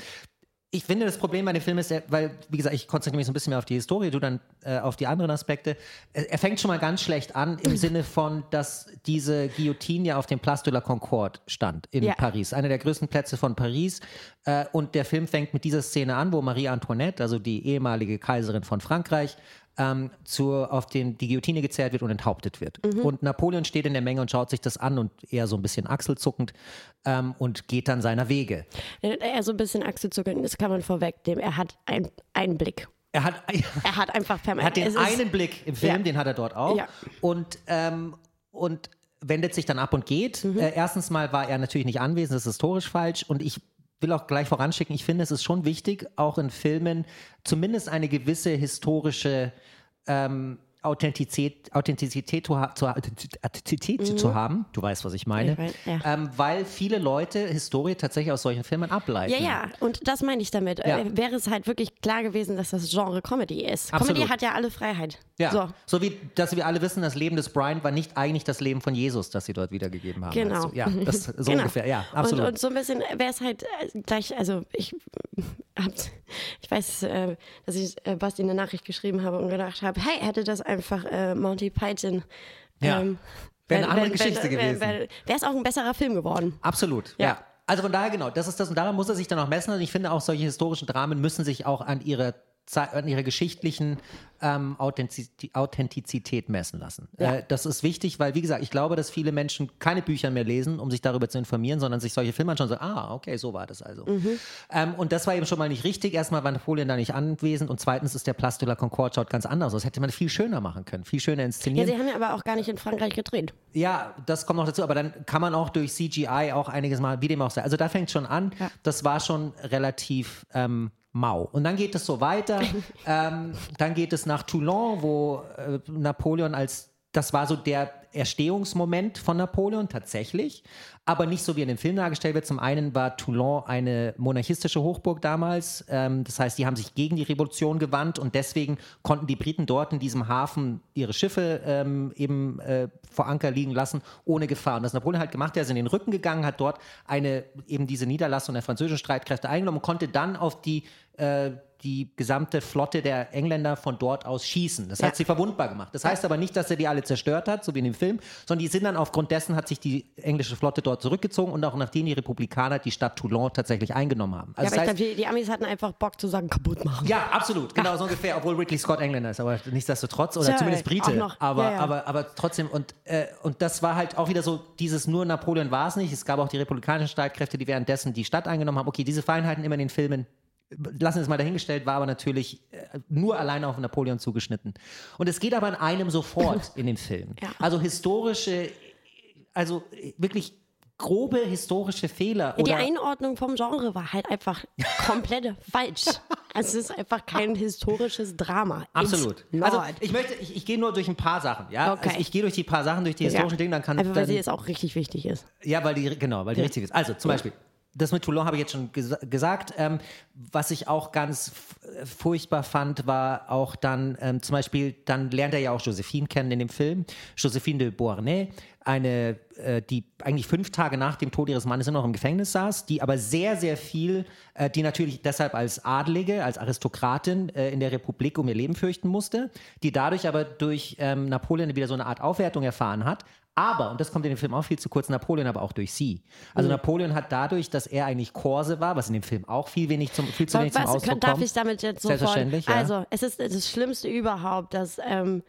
ich finde, das Problem bei dem Film ist, weil, wie gesagt, ich konzentriere mich so ein bisschen mehr auf die Historie, du dann äh, auf die anderen Aspekte. Er, er, fängt schon mal ganz schlecht an im Sinne von, dass diese Guillotine ja auf dem Place de la Concorde stand in ja. Paris, einer der größten Plätze von Paris. Äh, und der Film fängt mit dieser Szene an, wo Marie Antoinette, also die ehemalige Kaiserin von Frankreich, ähm, zu, auf den, die Guillotine gezerrt wird und enthauptet wird. Mhm. Und Napoleon steht in der Menge und schaut sich das an und eher so ein bisschen achselzuckend ähm, und geht dann seiner Wege. Er so ein bisschen achselzuckend, das kann man vorwegnehmen. Er hat ein, einen Blick. Er hat, er hat einfach Er hat den einen Blick im Film, ja. den hat er dort auch. Ja. Und, ähm, und wendet sich dann ab und geht. Mhm. Äh, erstens mal war er natürlich nicht anwesend, das ist historisch falsch. Und ich will auch gleich voranschicken, ich finde, es ist schon wichtig, auch in Filmen zumindest eine gewisse historische ähm, Authentizität, Authentizität, zu, Authentizität mhm. zu haben. Du weißt, was ich meine. Ich mein, ja. ähm, weil viele Leute Historie tatsächlich aus solchen Filmen ableiten. Ja, ja, und das meine ich damit. Ja. Äh, wäre es halt wirklich klar gewesen, dass das Genre Comedy ist. Absolut. Comedy hat ja alle Freiheit. Ja. So. so wie, dass wir alle wissen, das Leben des Brian war nicht eigentlich das Leben von Jesus, das sie dort wiedergegeben haben. Genau. Also, ja, das, so genau. ungefähr. Ja, absolut. Und, und so ein bisschen wäre es halt äh, gleich, also ich ich weiß, äh, dass ich äh, Basti eine Nachricht geschrieben habe und gedacht habe, hey, hätte das einfach äh, Monty Python. Ja. Ähm, wäre eine andere Geschichte wär, gewesen. Wäre es auch ein besserer Film geworden. Absolut, ja. ja. Also von daher genau, das ist das und daran muss er sich dann auch messen. Und ich finde auch solche historischen Dramen müssen sich auch an ihre an ihrer geschichtlichen ähm, Authentizität messen lassen. Ja. Äh, das ist wichtig, weil, wie gesagt, ich glaube, dass viele Menschen keine Bücher mehr lesen, um sich darüber zu informieren, sondern sich solche Filme anschauen und sagen, ah, okay, so war das also. Mhm. Ähm, und das war eben schon mal nicht richtig. Erstmal war Napoleon da nicht anwesend und zweitens ist der Place de la Concorde schaut ganz anders aus. Das hätte man viel schöner machen können, viel schöner inszenieren. Ja, sie haben ja aber auch gar nicht in Frankreich gedreht. Ja, das kommt noch dazu, aber dann kann man auch durch CGI auch einiges mal, wie dem auch sei. Also da fängt schon an. Ja. Das war schon relativ ähm, mau. Und dann geht es so weiter. ähm, dann geht es nach Toulon, wo äh, Napoleon als das war so der Erstehungsmoment von Napoleon tatsächlich, aber nicht so wie in dem Film dargestellt wird. Zum einen war Toulon eine monarchistische Hochburg damals, ähm, das heißt, die haben sich gegen die Revolution gewandt und deswegen konnten die Briten dort in diesem Hafen ihre Schiffe ähm, eben äh, vor Anker liegen lassen, ohne Gefahr. Und das Napoleon halt gemacht, der ist in den Rücken gegangen, hat dort eine eben diese Niederlassung der französischen Streitkräfte eingenommen und konnte dann auf die äh, die gesamte Flotte der Engländer von dort aus schießen. Das ja. hat sie verwundbar gemacht. Das heißt aber nicht, dass er die alle zerstört hat, so wie in dem Film, sondern die sind dann aufgrund dessen hat sich die englische Flotte dort zurückgezogen und auch nachdem die Republikaner die Stadt Toulon tatsächlich eingenommen haben. Also ja, aber ich glaube, die, die, Amis hatten einfach Bock zu sagen, kaputt machen. Ja, absolut. Genau, so ungefähr, obwohl Ridley Scott Engländer ist, aber nichtsdestotrotz, oder ja, zumindest Brite. Aber, ja, aber, aber trotzdem, und, äh, und das war halt auch wieder so, dieses nur Napoleon war es nicht. Es gab auch die republikanischen Streitkräfte, die währenddessen die Stadt eingenommen haben. Okay, diese Feinheiten immer in den Filmen lassen wir es mal dahingestellt, war aber natürlich äh, nur alleine auf Napoleon zugeschnitten. Und es geht aber an einem sofort in den Film. Ja. Also historische, also wirklich grobe historische Fehler. Ja, die Einordnung vom Genre war halt einfach komplett falsch. Es ist einfach kein historisches Drama. Absolut. Also ich möchte, ich, ich, gehe nur durch ein paar Sachen, ja. Okay. Also ich gehe durch die paar Sachen, durch die historischen ja. Dinge, dann kann. Einfach weil sie jetzt auch richtig wichtig ist. Ja, weil die genau, weil die richtig ist. Also zum Beispiel das mit Toulon habe ich jetzt schon ges gesagt. Ähm, was ich auch ganz furchtbar fand, war auch dann ähm, zum Beispiel, dann lernt er ja auch Josephine kennen in dem Film. Josephine de Beauharnais, eine, äh, die eigentlich fünf Tage nach dem Tod ihres Mannes noch im Gefängnis saß, die aber sehr, sehr viel, äh, die natürlich deshalb als Adlige, als Aristokratin äh, in der Republik um ihr Leben fürchten musste, die dadurch aber durch ähm, Napoleon wieder so eine Art Aufwertung erfahren hat, aber, und das kommt in dem Film auch viel zu kurz, Napoleon aber auch durch sie. Also mhm. Napoleon hat dadurch, dass er eigentlich Korse war, was in dem Film auch viel, wenig zum, viel zu wenig was, zum Ausdruck darf kommt. Darf ich damit jetzt sofort? Selbstverständlich, ja. Also, es ist das Schlimmste überhaupt, dass ähm,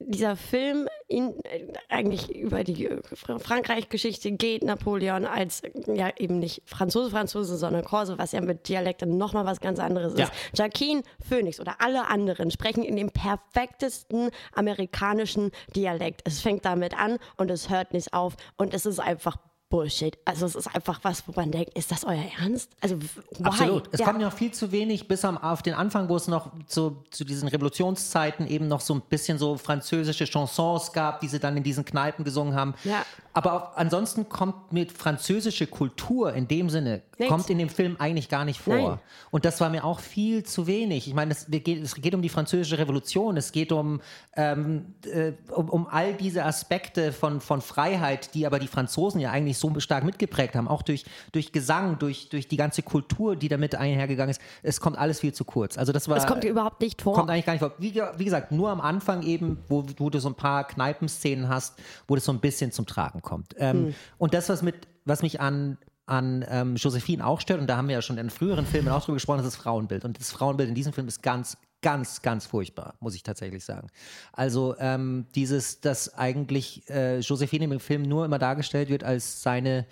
dieser Film in, äh, eigentlich über die äh, Frankreich-Geschichte geht, Napoleon als ja eben nicht Franzose, Franzose, sondern Corse, was ja mit Dialekt dann nochmal was ganz anderes ja. ist. Jacqueline Phoenix oder alle anderen sprechen in dem perfektesten amerikanischen Dialekt. Es fängt damit an und es hört nicht auf und es ist einfach Bullshit. Also es ist einfach was, wo man denkt, ist das euer Ernst? Also why? Absolut. Es ja. kommt noch viel zu wenig bis am, auf den Anfang, wo es noch zu, zu diesen Revolutionszeiten eben noch so ein bisschen so französische Chansons gab, die sie dann in diesen Kneipen gesungen haben. Ja. Aber auf, ansonsten kommt mit französische Kultur in dem Sinne, Nichts. kommt in dem Film eigentlich gar nicht vor. Nein. Und das war mir auch viel zu wenig. Ich meine, es geht, es geht um die französische Revolution, es geht um, ähm, äh, um, um all diese Aspekte von, von Freiheit, die aber die Franzosen ja eigentlich so stark mitgeprägt haben, auch durch, durch Gesang, durch, durch die ganze Kultur, die damit einhergegangen ist. Es kommt alles viel zu kurz. Also das war. Es kommt überhaupt nicht vor. Kommt eigentlich gar nicht vor. Wie, wie gesagt, nur am Anfang eben, wo, wo du so ein paar Kneipenszenen hast, wo das so ein bisschen zum Tragen kommt. Ähm, mhm. Und das, was, mit, was mich an an ähm, Josephine auch stört, und da haben wir ja schon in früheren Filmen auch drüber gesprochen, das ist das Frauenbild. Und das Frauenbild in diesem Film ist ganz, ganz, ganz furchtbar, muss ich tatsächlich sagen. Also ähm, dieses, dass eigentlich äh, Josephine im Film nur immer dargestellt wird als seine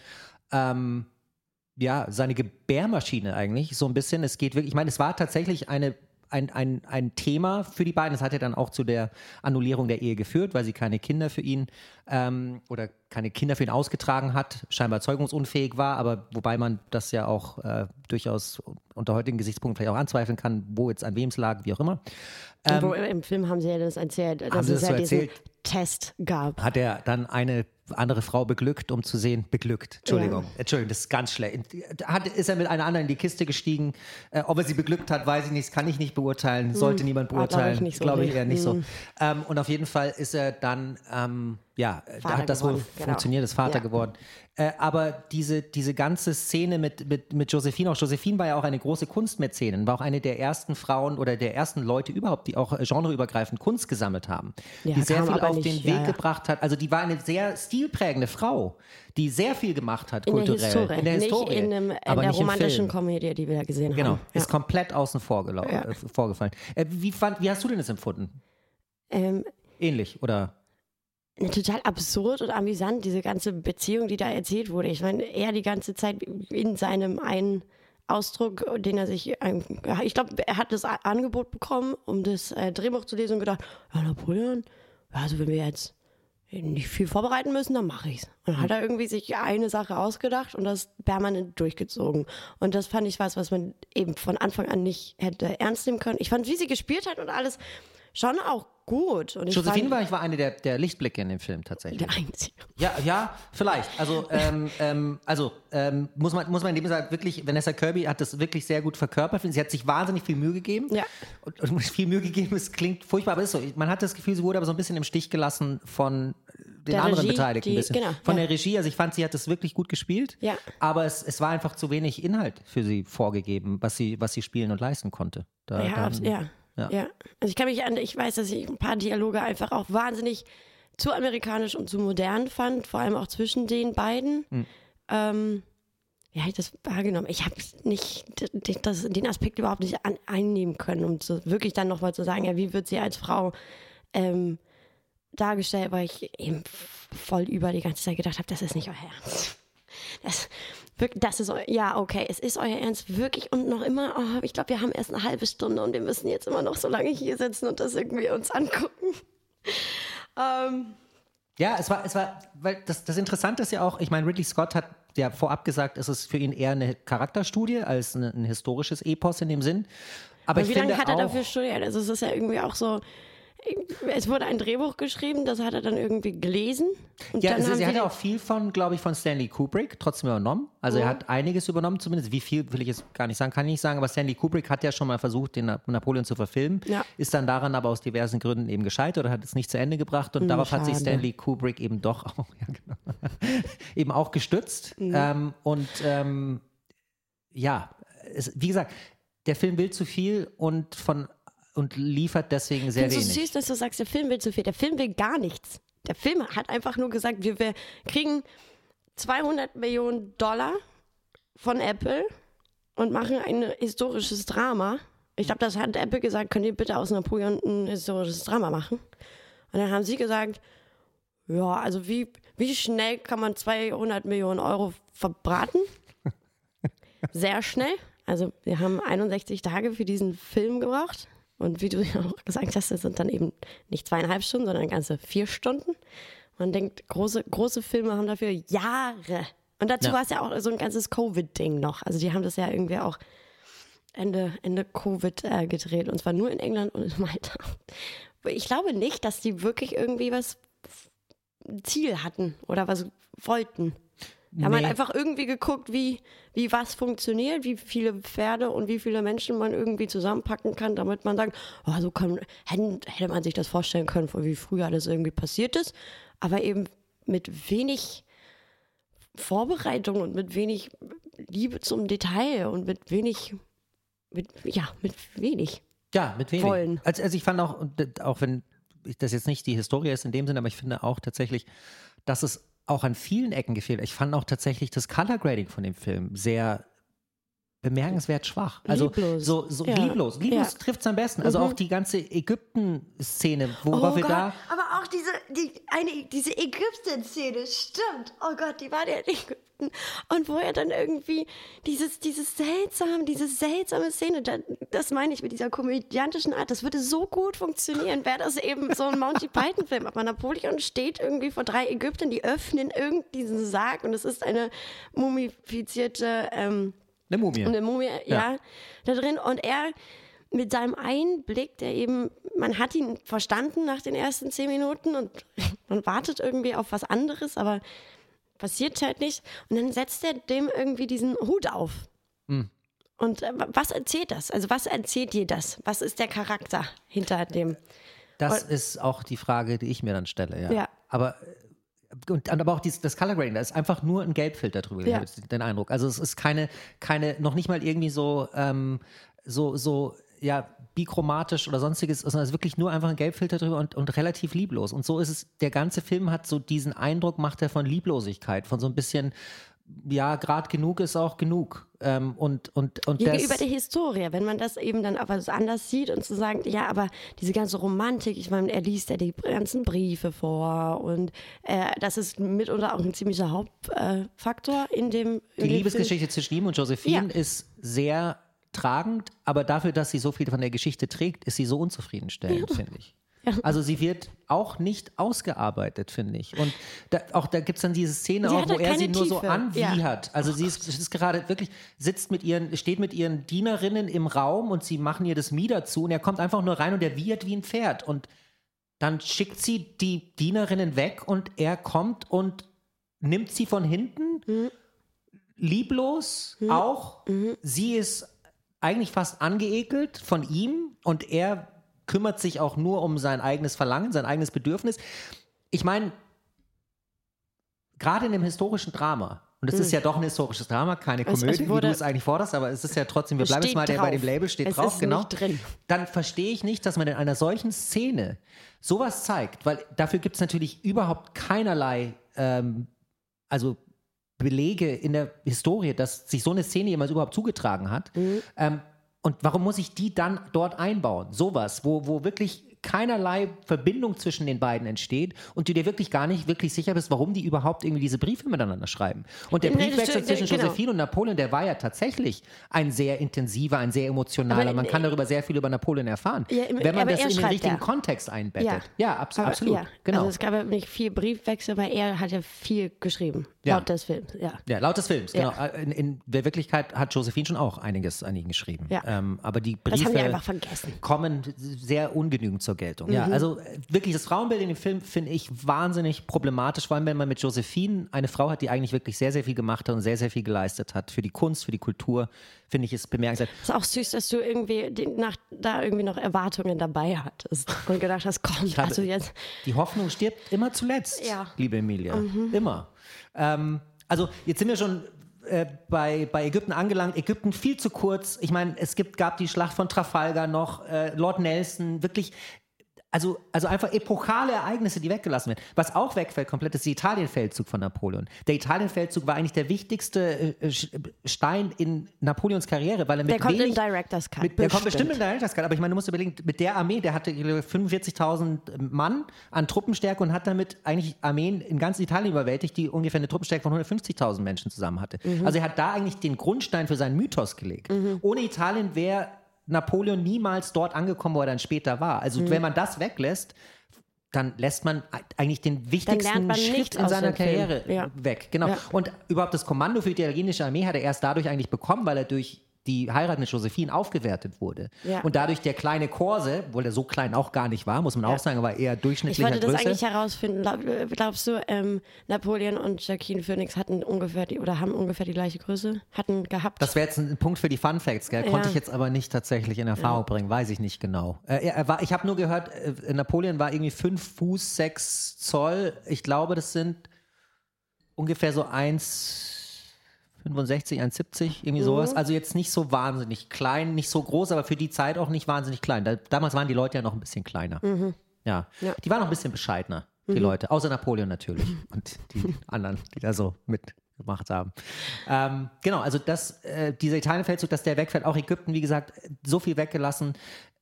ähm, ja, seine Gebärmaschine eigentlich, so ein bisschen. Es geht wirklich, ich meine, es war tatsächlich eine ein, ein, ein Thema für die beiden. Das hat ja dann auch zu der Annullierung der Ehe geführt, weil sie keine Kinder für ihn ähm, oder keine Kinder für ihn ausgetragen hat, scheinbar zeugungsunfähig war, aber wobei man das ja auch äh, durchaus unter heutigen Gesichtspunkten vielleicht auch anzweifeln kann, wo jetzt an wem es lag, wie auch immer. Ähm, wo, Im Film haben sie ja das erzählt, dass es das ja so diesen Test gab. Hat er dann eine andere Frau beglückt, um zu sehen, beglückt. Entschuldigung, ja. Entschuldigung, das ist ganz schlecht. Hat, ist er mit einer anderen in die Kiste gestiegen? Äh, ob er sie beglückt hat, weiß ich nicht, das kann ich nicht beurteilen, sollte hm. niemand beurteilen. Glaube ich, so glaube ich eher nicht hm. so. Ähm, und auf jeden Fall ist er dann ähm, ja, Vater hat das wohl genau. funktioniert, ist Vater ja. geworden. Äh, aber diese, diese ganze Szene mit, mit, mit Josephine, auch Josephine war ja auch eine große Kunstmäzenin, war auch eine der ersten Frauen oder der ersten Leute überhaupt, die auch genreübergreifend Kunst gesammelt haben, ja, die sehr viel auf nicht, den Weg ja, gebracht hat. Also die war eine sehr stilprägende Frau, die sehr viel gemacht hat in kulturell. Der. In der Historie. Nicht in, einem, in aber der romantischen Komödie, die wir da gesehen genau, haben. Genau, ist komplett außen vor äh, vorgefallen. Äh, wie, fand, wie hast du denn das empfunden? Ähm, Ähnlich, oder? Total absurd und amüsant, diese ganze Beziehung, die da erzählt wurde. Ich meine, er die ganze Zeit in seinem einen Ausdruck, den er sich, ich glaube, er hat das Angebot bekommen, um das äh, Drehbuch zu lesen und gedacht, ja, Napoleon, also wenn wir jetzt nicht viel vorbereiten müssen, dann mache ich's. Und dann hat er irgendwie sich eine Sache ausgedacht und das permanent durchgezogen. Und das fand ich was, was man eben von Anfang an nicht hätte ernst nehmen können. Ich fand, wie sie gespielt hat und alles, schon auch gut. Und Josephine war, ich war eine der, der Lichtblicke in dem Film tatsächlich. Der einzige. Ja, ja, vielleicht. Also, ähm, ähm, also ähm, muss man, muss man in dem Fall wirklich, Vanessa Kirby hat das wirklich sehr gut verkörpert. Sie hat sich wahnsinnig viel Mühe gegeben. Ja. Und, und viel Mühe gegeben, es klingt furchtbar, aber ist so. Man hat das Gefühl, sie wurde aber so ein bisschen im Stich gelassen von den der anderen Regie, Beteiligten. Die. Genau, von ja. der Regie. Also ich fand, sie hat das wirklich gut gespielt. Ja. Aber es, es war einfach zu wenig Inhalt für sie vorgegeben, was sie, was sie spielen und leisten konnte. Da, ja, da, ja. Ja. ja. Also ich kann mich an, ich weiß, dass ich ein paar Dialoge einfach auch wahnsinnig zu amerikanisch und zu modern fand, vor allem auch zwischen den beiden. Hm. Ähm, wie habe ich das wahrgenommen? Ich habe nicht das, den Aspekt überhaupt nicht an, einnehmen können, um zu, wirklich dann nochmal zu sagen, ja, wie wird sie als Frau ähm, dargestellt, weil ich eben voll über die ganze Zeit gedacht habe, das ist nicht euer Ernst. Das, das ist, ja, okay, es ist euer Ernst, wirklich. Und noch immer, oh, ich glaube, wir haben erst eine halbe Stunde und wir müssen jetzt immer noch so lange hier sitzen und das irgendwie uns angucken. ähm. Ja, es war, es war, weil das, das Interessante ist ja auch, ich meine, Ridley Scott hat ja vorab gesagt, es ist für ihn eher eine Charakterstudie als ein, ein historisches Epos in dem Sinn. Aber, Aber wie lange hat er dafür studiert? Also es ist ja irgendwie auch so, es wurde ein Drehbuch geschrieben, das hat er dann irgendwie gelesen. ja, also sie hat ja auch viel von, glaube ich, von Stanley Kubrick trotzdem übernommen. Also oh. er hat einiges übernommen, zumindest. Wie viel will ich jetzt gar nicht sagen, kann ich nicht sagen. Aber Stanley Kubrick hat ja schon mal versucht, den Napoleon zu verfilmen. Ja. Ist dann daran aber aus diversen Gründen eben gescheitert oder hat es nicht zu Ende gebracht. Und mhm, darauf schade. hat sich Stanley Kubrick eben doch auch, ja, genau, eben auch gestützt. Mhm. Ähm, und ähm, ja, es, wie gesagt, der Film will zu viel und von und liefert deswegen sehr wenig. Es ist so süß, dass du sagst, der Film will zu viel. Der Film will gar nichts. Der Film hat einfach nur gesagt, wir, wir kriegen 200 Millionen Dollar von Apple und machen ein historisches Drama. Ich glaube, das hat Apple gesagt, könnt ihr bitte aus Napoleon ein historisches Drama machen? Und dann haben sie gesagt, ja, also wie, wie schnell kann man 200 Millionen Euro verbraten? Sehr schnell. Also wir haben 61 Tage für diesen Film gebraucht. Und wie du ja auch gesagt hast, das sind dann eben nicht zweieinhalb Stunden, sondern ganze vier Stunden. Man denkt, große, große Filme haben dafür Jahre. Und dazu ja. war es ja auch so ein ganzes Covid-Ding noch. Also die haben das ja irgendwie auch Ende, Ende Covid äh, gedreht. Und zwar nur in England und in Malta. Ich glaube nicht, dass die wirklich irgendwie was Ziel hatten oder was wollten. Da haben nee. halt einfach irgendwie geguckt, wie, wie was funktioniert, wie viele Pferde und wie viele Menschen man irgendwie zusammenpacken kann, damit man sagt, oh, so kann, hätte, man sich das vorstellen können, wie früher das irgendwie passiert ist, aber eben mit wenig Vorbereitung und mit wenig Liebe zum Detail und mit wenig, mit, ja, mit wenig. Ja, mit wenig. Wollen. Also, also ich fand auch, auch wenn das jetzt nicht die Historie ist in dem Sinne, aber ich finde auch tatsächlich, dass es auch an vielen Ecken gefehlt. Ich fand auch tatsächlich das Color Grading von dem Film sehr bemerkenswert schwach. Also Lieblos. so, so Ja. lieblos. Lieblos Ja. trifft es am besten. Also Mhm. auch die ganze Ägypten-Szene, worauf wir da. aber auch diese, die, eine, diese Ägypten-Szene, stimmt. Oh Gott, die war in Ägypten. Und wo er dann irgendwie dieses, dieses seltsame, diese seltsame Szene, da, das meine ich mit dieser komödiantischen Art, das würde so gut funktionieren, wäre das eben so ein Monty Python-Film. Aber Napoleon steht irgendwie vor drei Ägyptern, die öffnen irgendwie diesen Sarg und es ist eine mumifizierte, ähm, Eine Mumie. eine Mumie, ja. Ja. da drin. Und er mit seinem Einblick, der eben, man hat ihn verstanden nach den ersten zehn Minuten und man wartet irgendwie auf was anderes, aber passiert halt nicht. Und dann setzt er dem irgendwie diesen Hut auf. Hm. Und äh, was erzählt das? Also was erzählt dir das? Was ist der Charakter hinter dem? Das ist auch die Frage, die ich mir dann stelle, ja. Ja. Aber und, aber auch dies, das Color Grading, da ist einfach nur ein Gelbfilter drüber, Ja. den Eindruck. Also es ist keine, keine, noch nicht mal irgendwie so, ähm, so, so, ja, bichromatisch oder sonstiges, sondern es ist wirklich nur einfach ein Gelbfilter drüber und, und relativ lieblos. Und so ist es, der ganze Film hat so diesen Eindruck, macht er von Lieblosigkeit, von so ein bisschen, ja, gerade genug ist auch genug. Ähm, und, und, und Gegenüber das, der Historie, wenn man das eben dann aber so anders sieht und zu sagen, ja, aber diese ganze Romantik, ich meine, er liest ja die ganzen Briefe vor und äh, das ist mitunter auch ein ziemlicher Hauptfaktor in dem. In Die dem Liebesgeschichte zwischen ihm und Josephine Ja. ist sehr tragend, aber dafür, dass sie so viel von der Geschichte trägt, ist sie so unzufriedenstellend, finde ich. Also sie wird auch nicht ausgearbeitet, finde ich. Und da, auch da gibt es dann diese Szene auch, wo er sie keine nur so Tiefe. anwiehert. Also sie ist, ist gerade wirklich, sitzt mit ihren, steht mit ihren Dienerinnen im Raum und sie machen ihr das Mieder zu und er kommt einfach nur rein und er wiehert wie ein Pferd. Und dann schickt sie die Dienerinnen weg und er kommt und nimmt sie von hinten, lieblos auch. Sie ist eigentlich fast angeekelt von ihm und er kümmert sich auch nur um sein eigenes Verlangen, sein eigenes Bedürfnis. Ich meine, gerade in dem historischen Drama, und es ist ja doch ein historisches Drama, keine Es- es Komödie, wie wurde- du es eigentlich forderst, aber es ist ja trotzdem, wir bleiben jetzt mal der, bei dem. Label, steht Es drauf, genau. Dann verstehe ich nicht, dass man in einer solchen Szene sowas zeigt, weil dafür gibt es natürlich überhaupt keinerlei, ähm, also Belege in der Historie, dass sich so eine Szene jemals überhaupt zugetragen hat. Mhm. Ähm, und warum muss ich die dann dort einbauen? Sowas, wo, wo wirklich keinerlei Verbindung zwischen den beiden entsteht und du dir wirklich gar nicht wirklich sicher bist, warum die überhaupt irgendwie diese Briefe miteinander schreiben. Und der Briefwechsel zwischen genau. Josephine und Napoleon, der war ja tatsächlich ein sehr intensiver, ein sehr emotionaler. Aber, Man kann darüber sehr viel über Napoleon erfahren, Ja, im- wenn man das er in den richtigen ja. Kontext einbettet. Ja. Ja, abs Aber, absolut. Ja. Genau. Also es gab ja nicht viel Briefwechsel, aber er hat ja viel geschrieben, Ja. laut des Films. Ja. Ja, laut des Films, Ja. genau. In, in der Wirklichkeit hat Josephine schon auch einiges an ihn geschrieben. Ja. Ähm, aber die Briefe vergessen. kommen sehr ungenügend zur Geltung. Mhm. Ja, also äh, wirklich, das Frauenbild in dem Film finde ich wahnsinnig problematisch, vor allem wenn man mit Josephine eine Frau hat, die eigentlich wirklich sehr, sehr viel gemacht hat und sehr, sehr viel geleistet hat für die Kunst, für die Kultur, finde ich es bemerkenswert. ist auch süß, dass du irgendwie die, nach, da irgendwie noch Erwartungen dabei hattest und gedacht hast, komm, also jetzt. Die Hoffnung stirbt immer zuletzt, Ja. liebe Emilia. Mhm. Immer. Ähm, also jetzt sind wir schon äh, bei, bei Ägypten angelangt. Ägypten viel zu kurz. Ich meine, es gibt, gab die Schlacht von Trafalgar noch, äh, Lord Nelson, wirklich. Also, also einfach epochale Ereignisse, die weggelassen werden. Was auch wegfällt komplett, ist der Italienfeldzug von Napoleon. Der Italienfeldzug war eigentlich der wichtigste äh, Sch- Stein in Napoleons Karriere, weil er mit Der kommt wenig, Director's Cut. mit, der kommt bestimmt in Director's Cut, aber ich meine, du musst überlegen, mit der Armee, der hatte ich glaube, 45.000 Mann an Truppenstärke und hat damit eigentlich Armeen in ganz Italien überwältigt, die ungefähr eine Truppenstärke von 150.000 Menschen zusammen hatte. Also er hat da eigentlich den Grundstein für seinen Mythos gelegt. Ohne Italien wäre Napoleon niemals dort angekommen, wo er dann später war. Also wenn man das weglässt, dann lässt man eigentlich den wichtigsten Schritt in seiner. Karriere Ja. weg. Genau. Ja. Und überhaupt das Kommando für die italienische Armee hat er erst dadurch eigentlich bekommen, weil er durch die Heirat mit Josephine aufgewertet wurde. Ja. Und dadurch der kleine Korse, obwohl der so klein auch gar nicht war, muss man auch sagen, aber eher Ich durchschnittlicher wollte das Größe. eigentlich herausfinden. Glaub, glaubst du, ähm, Napoleon und Joaquin Phoenix hatten ungefähr die oder haben ungefähr die gleiche Größe? Hatten gehabt? Das wäre jetzt ein Punkt für die Fun Facts, gell? Konnte Ja. ich jetzt aber nicht tatsächlich in Erfahrung bringen, weiß ich nicht genau. Äh, er, war, ich habe nur gehört, äh, Napoleon war irgendwie 5 Fuß 6 Zoll. Ich glaube, das sind ungefähr so 1,65, 1,70, irgendwie sowas. Also jetzt nicht so wahnsinnig klein, nicht so groß, aber für die Zeit auch nicht wahnsinnig klein. Da, damals waren die Leute ja noch ein bisschen kleiner. Ja. Ja. Die waren noch ein bisschen bescheidener, die Leute. Außer Napoleon natürlich. Und die anderen, die da so mitgemacht haben. Ähm, genau, also das, äh, dieser Italienfeldzug, dass der wegfällt, auch Ägypten, wie gesagt, so viel weggelassen.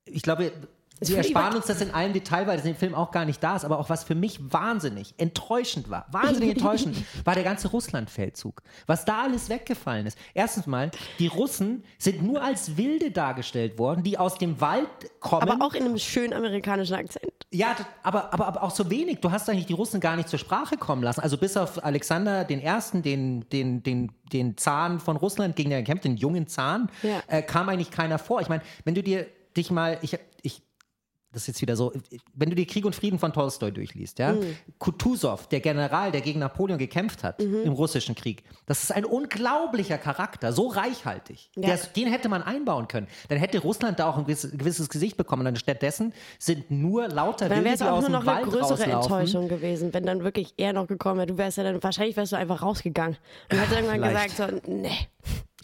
Ich glaube, wir ersparen uns das in allem Detail, weil das in dem Film auch gar nicht da ist, aber auch was für mich wahnsinnig enttäuschend war, wahnsinnig enttäuschend, war der ganze Russlandfeldzug. Was da alles weggefallen ist. Erstens mal, die Russen sind nur als Wilde dargestellt worden, die aus dem Wald kommen. Aber auch in einem schönen amerikanischen Akzent. Ja, aber, aber, aber auch so wenig. Du hast eigentlich die Russen gar nicht zur Sprache kommen lassen. Also bis auf Alexander den Ersten, den, den, den, den Zahn von Russland, gegen den er kämpft, den jungen Zahn, Ja. äh, kam eigentlich keiner vor. Ich meine, wenn du dir dich mal, ich, ich, das ist jetzt wieder so, wenn du dir Krieg und Frieden von Tolstoi durchliest, ja, Mhm. Kutuzov, der General, der gegen Napoleon gekämpft hat Mhm. im russischen Krieg, das ist ein unglaublicher Charakter, so reichhaltig. Ja. Der den hätte man einbauen können. Dann hätte Russland da auch ein gewisses, gewisses Gesicht bekommen. Und stattdessen sind nur lauter Dann wäre es die auch nur noch eine größere rauslaufen. Enttäuschung gewesen, wenn dann wirklich er noch gekommen wäre. Du wärst ja dann, wahrscheinlich wärst du einfach rausgegangen. Und hättest irgendwann gesagt, so, nee.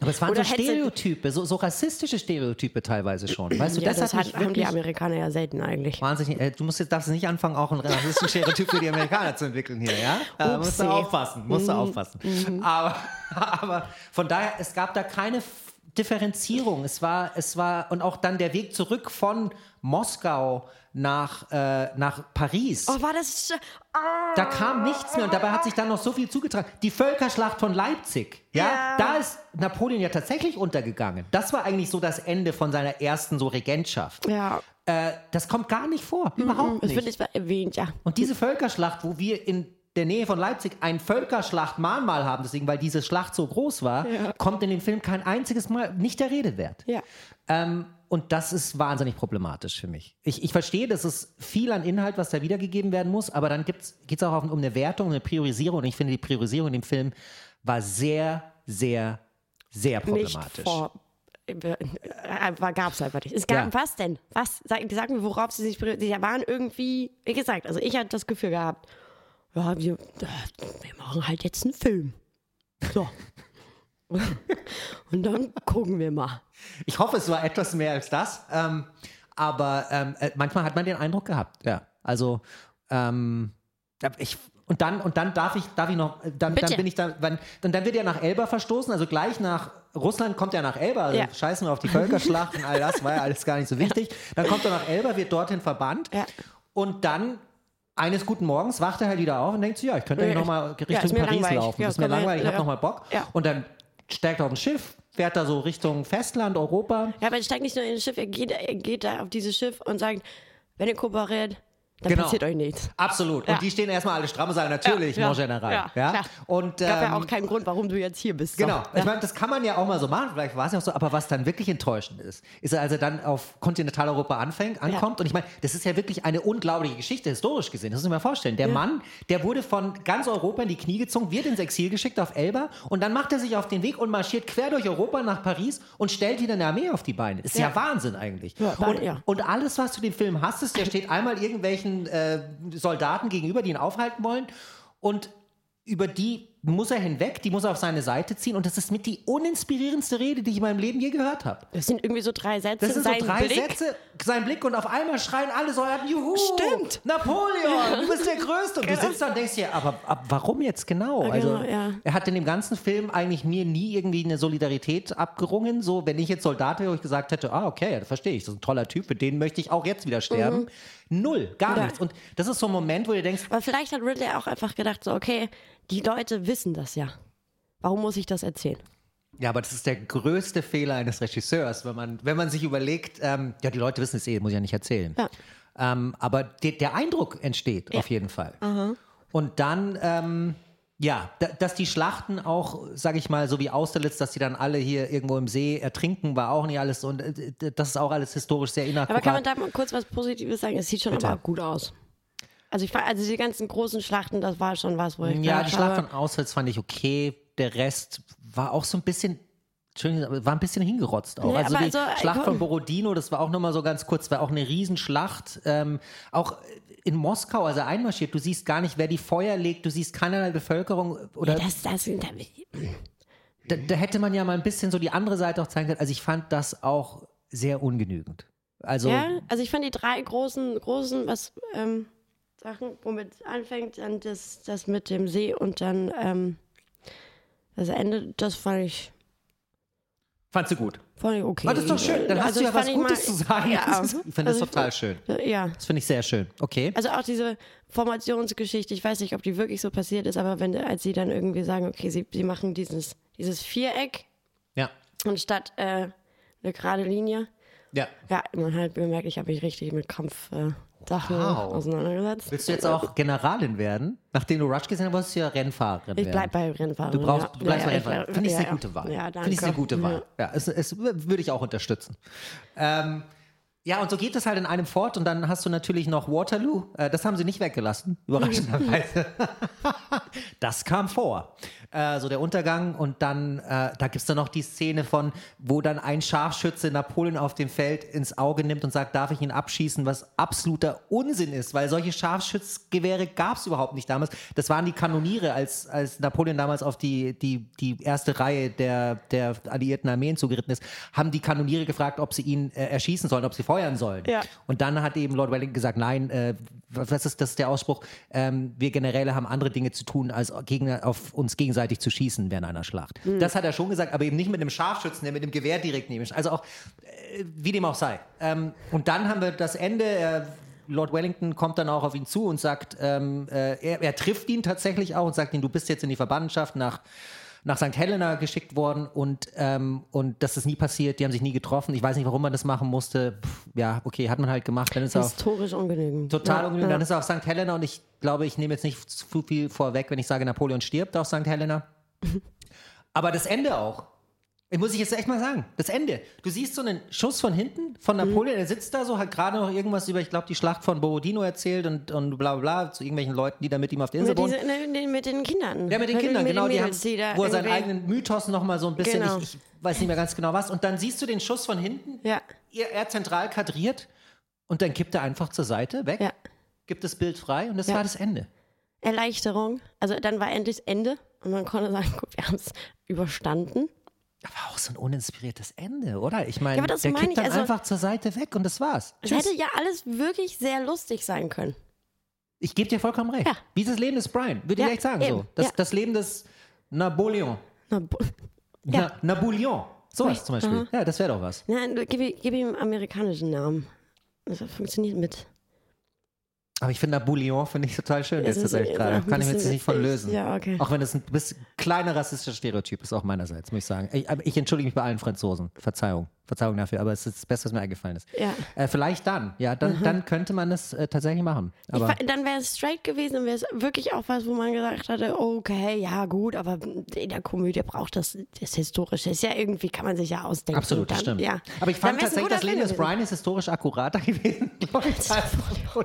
Aber es waren Oder so Stereotype, so, so rassistische Stereotype teilweise schon. Weißt du, Ja, das, das hat haben die Amerikaner ja selten eigentlich. wahnsinnig. Äh, du musst jetzt, darfst nicht anfangen, auch einen rassistischen Stereotyp für die Amerikaner zu entwickeln hier, ja? Äh, musst du aufpassen, musst Mhm. du aufpassen. Aber, aber von daher, es gab da keine Differenzierung. Es war, es war, und auch dann der Weg zurück von Moskau nach, äh, nach Paris. Oh, war das. Ah. Da kam nichts mehr und dabei hat sich dann noch so viel zugetragen. Die Völkerschlacht von Leipzig, ja, Ja. da ist Napoleon ja tatsächlich untergegangen. Das war eigentlich so das Ende von seiner ersten so Regentschaft. Ja, Äh, das kommt gar nicht vor, überhaupt das wird nicht. nicht mal erwähnt, ja. Und diese Völkerschlacht, wo wir in der Nähe von Leipzig ein Völkerschlachtmahnmal haben, deswegen, weil diese Schlacht so groß war, Ja. kommt in dem Film kein einziges Mal nicht der Rede wert. Ja. Ähm, und das ist wahnsinnig problematisch für mich. Ich, ich verstehe, dass es viel an Inhalt, was da wiedergegeben werden muss, aber dann geht es auch um eine Wertung, eine Priorisierung. Und ich finde, die Priorisierung in dem Film war sehr, sehr, sehr Nicht problematisch. vor. Äh, gab es einfach nicht. Es gab, Ja. was denn? Was? Sag, sag mir, worauf sie sich. Sie waren irgendwie. Wie gesagt, also ich hatte das Gefühl gehabt, ja, wir, äh, wir machen halt jetzt einen Film. So. Und dann gucken wir mal. Ich hoffe, es war etwas mehr als das. Ähm, aber ähm, äh, manchmal hat man den Eindruck gehabt. Ja. Also ähm, ich und dann und dann darf ich darf ich noch äh, dann, dann bin ich da wann, und dann wird er nach Elba verstoßen. Also gleich nach Russland kommt er nach Elba. Also Ja. Scheißen wir auf die Völkerschlacht und all das war ja alles gar nicht so wichtig. Dann kommt er nach Elba, wird dorthin verbannt Ja. und dann eines guten Morgens wacht er halt wieder auf und denkt so, ja, ich könnte Ja, nochmal Richtung Paris langweilig. laufen. Ja, das ist mir langweilig, ich habe nochmal Bock. Und dann steigt auf ein Schiff, fährt da so Richtung Festland, Europa. Ja, aber er steigt nicht nur in das Schiff, er geht, er geht da auf dieses Schiff und sagt, wenn ihr kooperiert, dann Genau. passiert euch nichts. Absolut. Ja. Und die stehen erstmal alle stramm und sagen, natürlich, Ja, mon ja, General. ja, Ja, klar. Und, Gab ja ähm, auch keinen Grund, warum du jetzt hier bist. Genau. So. Ich meine, das kann man ja auch mal so machen, vielleicht war es ja auch so, aber was dann wirklich enttäuschend ist, ist, als er dann auf Kontinentaleuropa anfängt, ankommt und ich meine, das ist ja wirklich eine unglaubliche Geschichte, historisch gesehen, das muss ich mir vorstellen. Der Mann, der wurde von ganz Europa in die Knie gezogen, wird ins Exil geschickt auf Elba und dann macht er sich auf den Weg und marschiert quer durch Europa nach Paris und stellt wieder eine Armee auf die Beine. Ist ja. Wahnsinn eigentlich. Und, und alles, was du dem Film hast, ist, der steht einmal irgendwelchen äh, Soldaten gegenüber, die ihn aufhalten wollen und über die muss er hinweg, die muss er auf seine Seite ziehen und das ist mit die uninspirierendste Rede, die ich in meinem Leben je gehört habe. Das sind irgendwie so drei Sätze. Das sind so drei Blick. Sätze, sein Blick und auf einmal schreien alle Soldaten, juhu, Stimmt. Napoleon, du bist der Größte. Und du sitzt da und denkst dir, aber, aber warum jetzt genau? Ja, Also genau, ja. er hat in dem ganzen Film eigentlich mir nie irgendwie eine Solidarität abgerungen. So, wenn ich jetzt Soldat wäre, wo ich gesagt hätte, ah, okay, das verstehe ich, das ist ein toller Typ, für den möchte ich auch jetzt wieder sterben. Null, gar. Ja. nichts. Und das ist so ein Moment, wo du denkst, Aber vielleicht hat Ridley auch einfach gedacht, so, okay, die Leute wissen das ja. Warum muss ich das erzählen? Ja, aber das ist der größte Fehler eines Regisseurs, wenn man, wenn man sich überlegt, ähm, ja, die Leute wissen es eh, muss ich ja nicht erzählen. Ja. Ähm, aber de, der Eindruck entsteht auf jeden Fall. Und dann, ähm, ja, da, dass die Schlachten auch, sag ich mal, so wie Austerlitz, dass die dann alle hier irgendwo im See ertrinken, war auch nicht alles. Und äh, das ist auch alles historisch sehr Aber inakkurat. kann man da mal kurz was Positives sagen? Es sieht schon Bitte. aber gut aus. Also ich also die ganzen großen Schlachten, das war schon was, wo ich Ja, die Schlacht habe, von Austerlitz fand ich okay. Der Rest war auch so ein bisschen Entschuldigung, aber war ein bisschen hingerotzt auch. Nee, also aber die also, äh, Schlacht von. Borodino, das war auch nochmal so ganz kurz, war auch eine Riesenschlacht. Ähm, auch in Moskau, also einmarschiert, du siehst gar nicht, wer die Feuer legt, du siehst keinerlei Bevölkerung oder Das, das, da, da, da hätte man ja mal ein bisschen so die andere Seite auch zeigen können. Also ich fand das auch sehr ungenügend. Also ja, also ich fand die drei großen, großen, was, ähm, Sachen, womit es anfängt, dann das, das mit dem See und dann, ähm, das Ende, das fand ich, fandst du gut. fand ich okay. Aber das ist doch schön, dann hast Also du ja was ich Gutes mal- zu sagen. Ja, Das ich finde das also total schön. Ja, Das finde ich sehr schön. Okay. Also auch diese Formationsgeschichte, ich weiß nicht, ob die wirklich so passiert ist, aber wenn als sie dann irgendwie sagen, okay, sie, sie machen dieses, dieses Viereck Ja. anstatt äh, eine gerade Linie. Ja. Ja, man hat bemerkt, ich habe mich richtig mit Kampfsachen äh, Sachen Wow. auseinandergesetzt. Willst du jetzt auch Generalin werden? Nachdem du Rush gesehen hast, wolltest du ja Rennfahrerin Ich werden. bleib bei Rennfahren. Du brauchst, ja. du bleibst ja, bei Rennfahren. ich- Finde ich ja, eine gute Wahl. Ja, danke. Finde ich eine gute Wahl. Ja, es, es würde ich auch unterstützen. Ähm, ja, und so geht es halt in einem fort und dann hast du natürlich noch Waterloo. Äh, das haben sie nicht weggelassen, überraschenderweise. das kam vor. Äh, so der Untergang und dann, äh, da gibt es dann noch die Szene von, wo dann ein Scharfschütze Napoleon auf dem Feld ins Auge nimmt und sagt, darf ich ihn abschießen, was absoluter Unsinn ist, weil solche Scharfschützgewehre gab es überhaupt nicht damals. Das waren die Kanoniere, als, als Napoleon damals auf die, die, die erste Reihe der, der alliierten Armeen zugeritten ist, haben die Kanoniere gefragt, ob sie ihn äh, erschießen sollen, ob sie feuern sollen. Ja. Und dann hat eben Lord Wellington gesagt, nein, äh, was ist das ist der Ausspruch? Ähm, wir Generäle haben andere Dinge zu tun, als gegen, auf uns gegenseitig zu schießen während einer Schlacht. Das hat er schon gesagt, aber eben nicht mit einem Scharfschützen, der mit dem Gewehr direkt neben steht. Also auch, äh, wie dem auch sei. Ähm, und dann haben wir das Ende. Äh, Lord Wellington kommt dann auch auf ihn zu und sagt, ähm, äh, er, er trifft ihn tatsächlich auch und sagt ihm, du bist jetzt in die Verbandenschaft nach nach St. Helena geschickt worden und, ähm, und das ist nie passiert, die haben sich nie getroffen. Ich weiß nicht, warum man das machen musste. Pff, ja, okay, hat man halt gemacht. Dann ist er auf, Historisch ungenügend. total ja, ungenügend. ja. Dann ist er auf St. Helena und ich glaube, ich nehme jetzt nicht zu viel vorweg, wenn ich sage, Napoleon stirbt auf St. Helena. Aber das Ende auch. Ich muss ich jetzt echt mal sagen, das Ende. Du siehst so einen Schuss von hinten von Mhm. Napoleon, er sitzt da so, hat gerade noch irgendwas über, ich glaube, die Schlacht von Borodino erzählt und, und bla bla bla zu irgendwelchen Leuten, die da mit ihm auf der Insel Mit, wohnen. ne, mit den Kindern. Ja, mit den Kindern, mit genau. den Die haben, Mädels, die da wo er seinen eigenen Mythos nochmal so ein bisschen, Genau. ich, ich weiß nicht mehr ganz genau was. Und dann siehst du den Schuss von hinten, Ja, er, er zentral kadriert und dann kippt er einfach zur Seite, weg, ja. gibt das Bild frei und das Ja. war das Ende. Erleichterung. Also dann war endlich das Ende und man konnte sagen, guck, wir haben es überstanden. Aber auch so ein uninspiriertes Ende, oder? Ich meine, Ja, der meine kippt dann also- einfach zur Seite weg und das war's. Es hätte ja alles wirklich sehr lustig sein können. Ich gebe dir vollkommen recht. Ja. Wie ist das Leben des Brian? Würde Ja, ich echt sagen so. Das, Ja. das Leben des Napoleon. Na, bo- Na, Napoleon. Sowas zum Beispiel. Aha. Ja, das wäre doch was. Nein, gib, ihm- gib ihm einen amerikanischen Namen. Das funktioniert mit. Aber ich finde Napoleon finde ich total schön ist- tatsächlich ist gerade. auch ein Kann ich mir jetzt nicht von lösen. Ja, okay. Auch wenn es ein bisschen kleiner rassistischer Stereotyp ist, auch meinerseits, muss ich sagen. Ich, ich entschuldige mich bei allen Franzosen. Verzeihung. Verzeihung dafür, aber es ist das Beste, was mir eingefallen ist. Ja. Äh, vielleicht dann, ja, dann, dann könnte man das äh, tatsächlich machen. Ich, Aber fa- dann wäre es straight gewesen, dann wäre es wirklich auch was, wo man gesagt hatte, okay, ja gut, aber in der Komödie braucht das das Historische. Ist ja irgendwie, kann man sich ja ausdenken. absolut, das stimmt. Ja. Aber ich fand tatsächlich, das Leben des. Brian ist historisch akkurater gewesen, glaube ich, als. Oh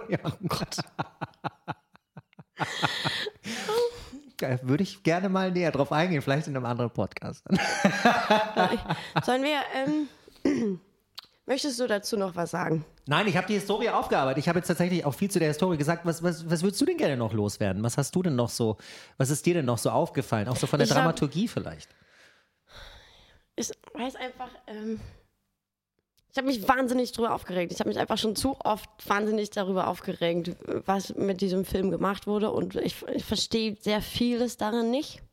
Gott. Äh, Würde ich gerne mal näher drauf eingehen, vielleicht in einem anderen Podcast. Sollen wir, ähm, möchtest du dazu noch was sagen? Nein, ich habe die Historie aufgearbeitet. Ich habe jetzt tatsächlich auch viel zu der Historie gesagt. Was, was, was würdest du denn gerne noch loswerden? Was hast du denn noch so, was ist dir denn noch so aufgefallen? Auch so von der Ich Dramaturgie vielleicht. Ich weiß einfach, ähm, ich habe mich wahnsinnig drüber aufgeregt. Ich habe mich einfach schon zu oft wahnsinnig darüber aufgeregt, was mit diesem Film gemacht wurde. Und ich, ich verstehe sehr vieles darin nicht.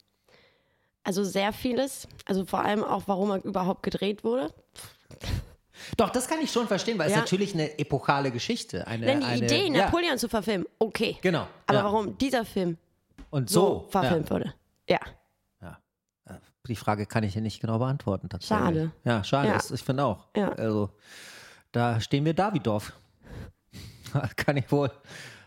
Also sehr vieles. Also vor allem auch, warum er überhaupt gedreht wurde. Doch, das kann ich schon verstehen, weil es Ja. natürlich eine epochale Geschichte. Eine, Denn die eine, Idee, ja, Napoleon zu verfilmen, okay. Genau. Aber ja. warum dieser Film Und so, so, verfilmt wurde, ja. Ja. Ja. Die Frage kann ich hier nicht genau beantworten. Tatsächlich. Schade. Ja, schade. Das- Ich finde auch. Also, da stehen wir Davidoff. kann ich wohl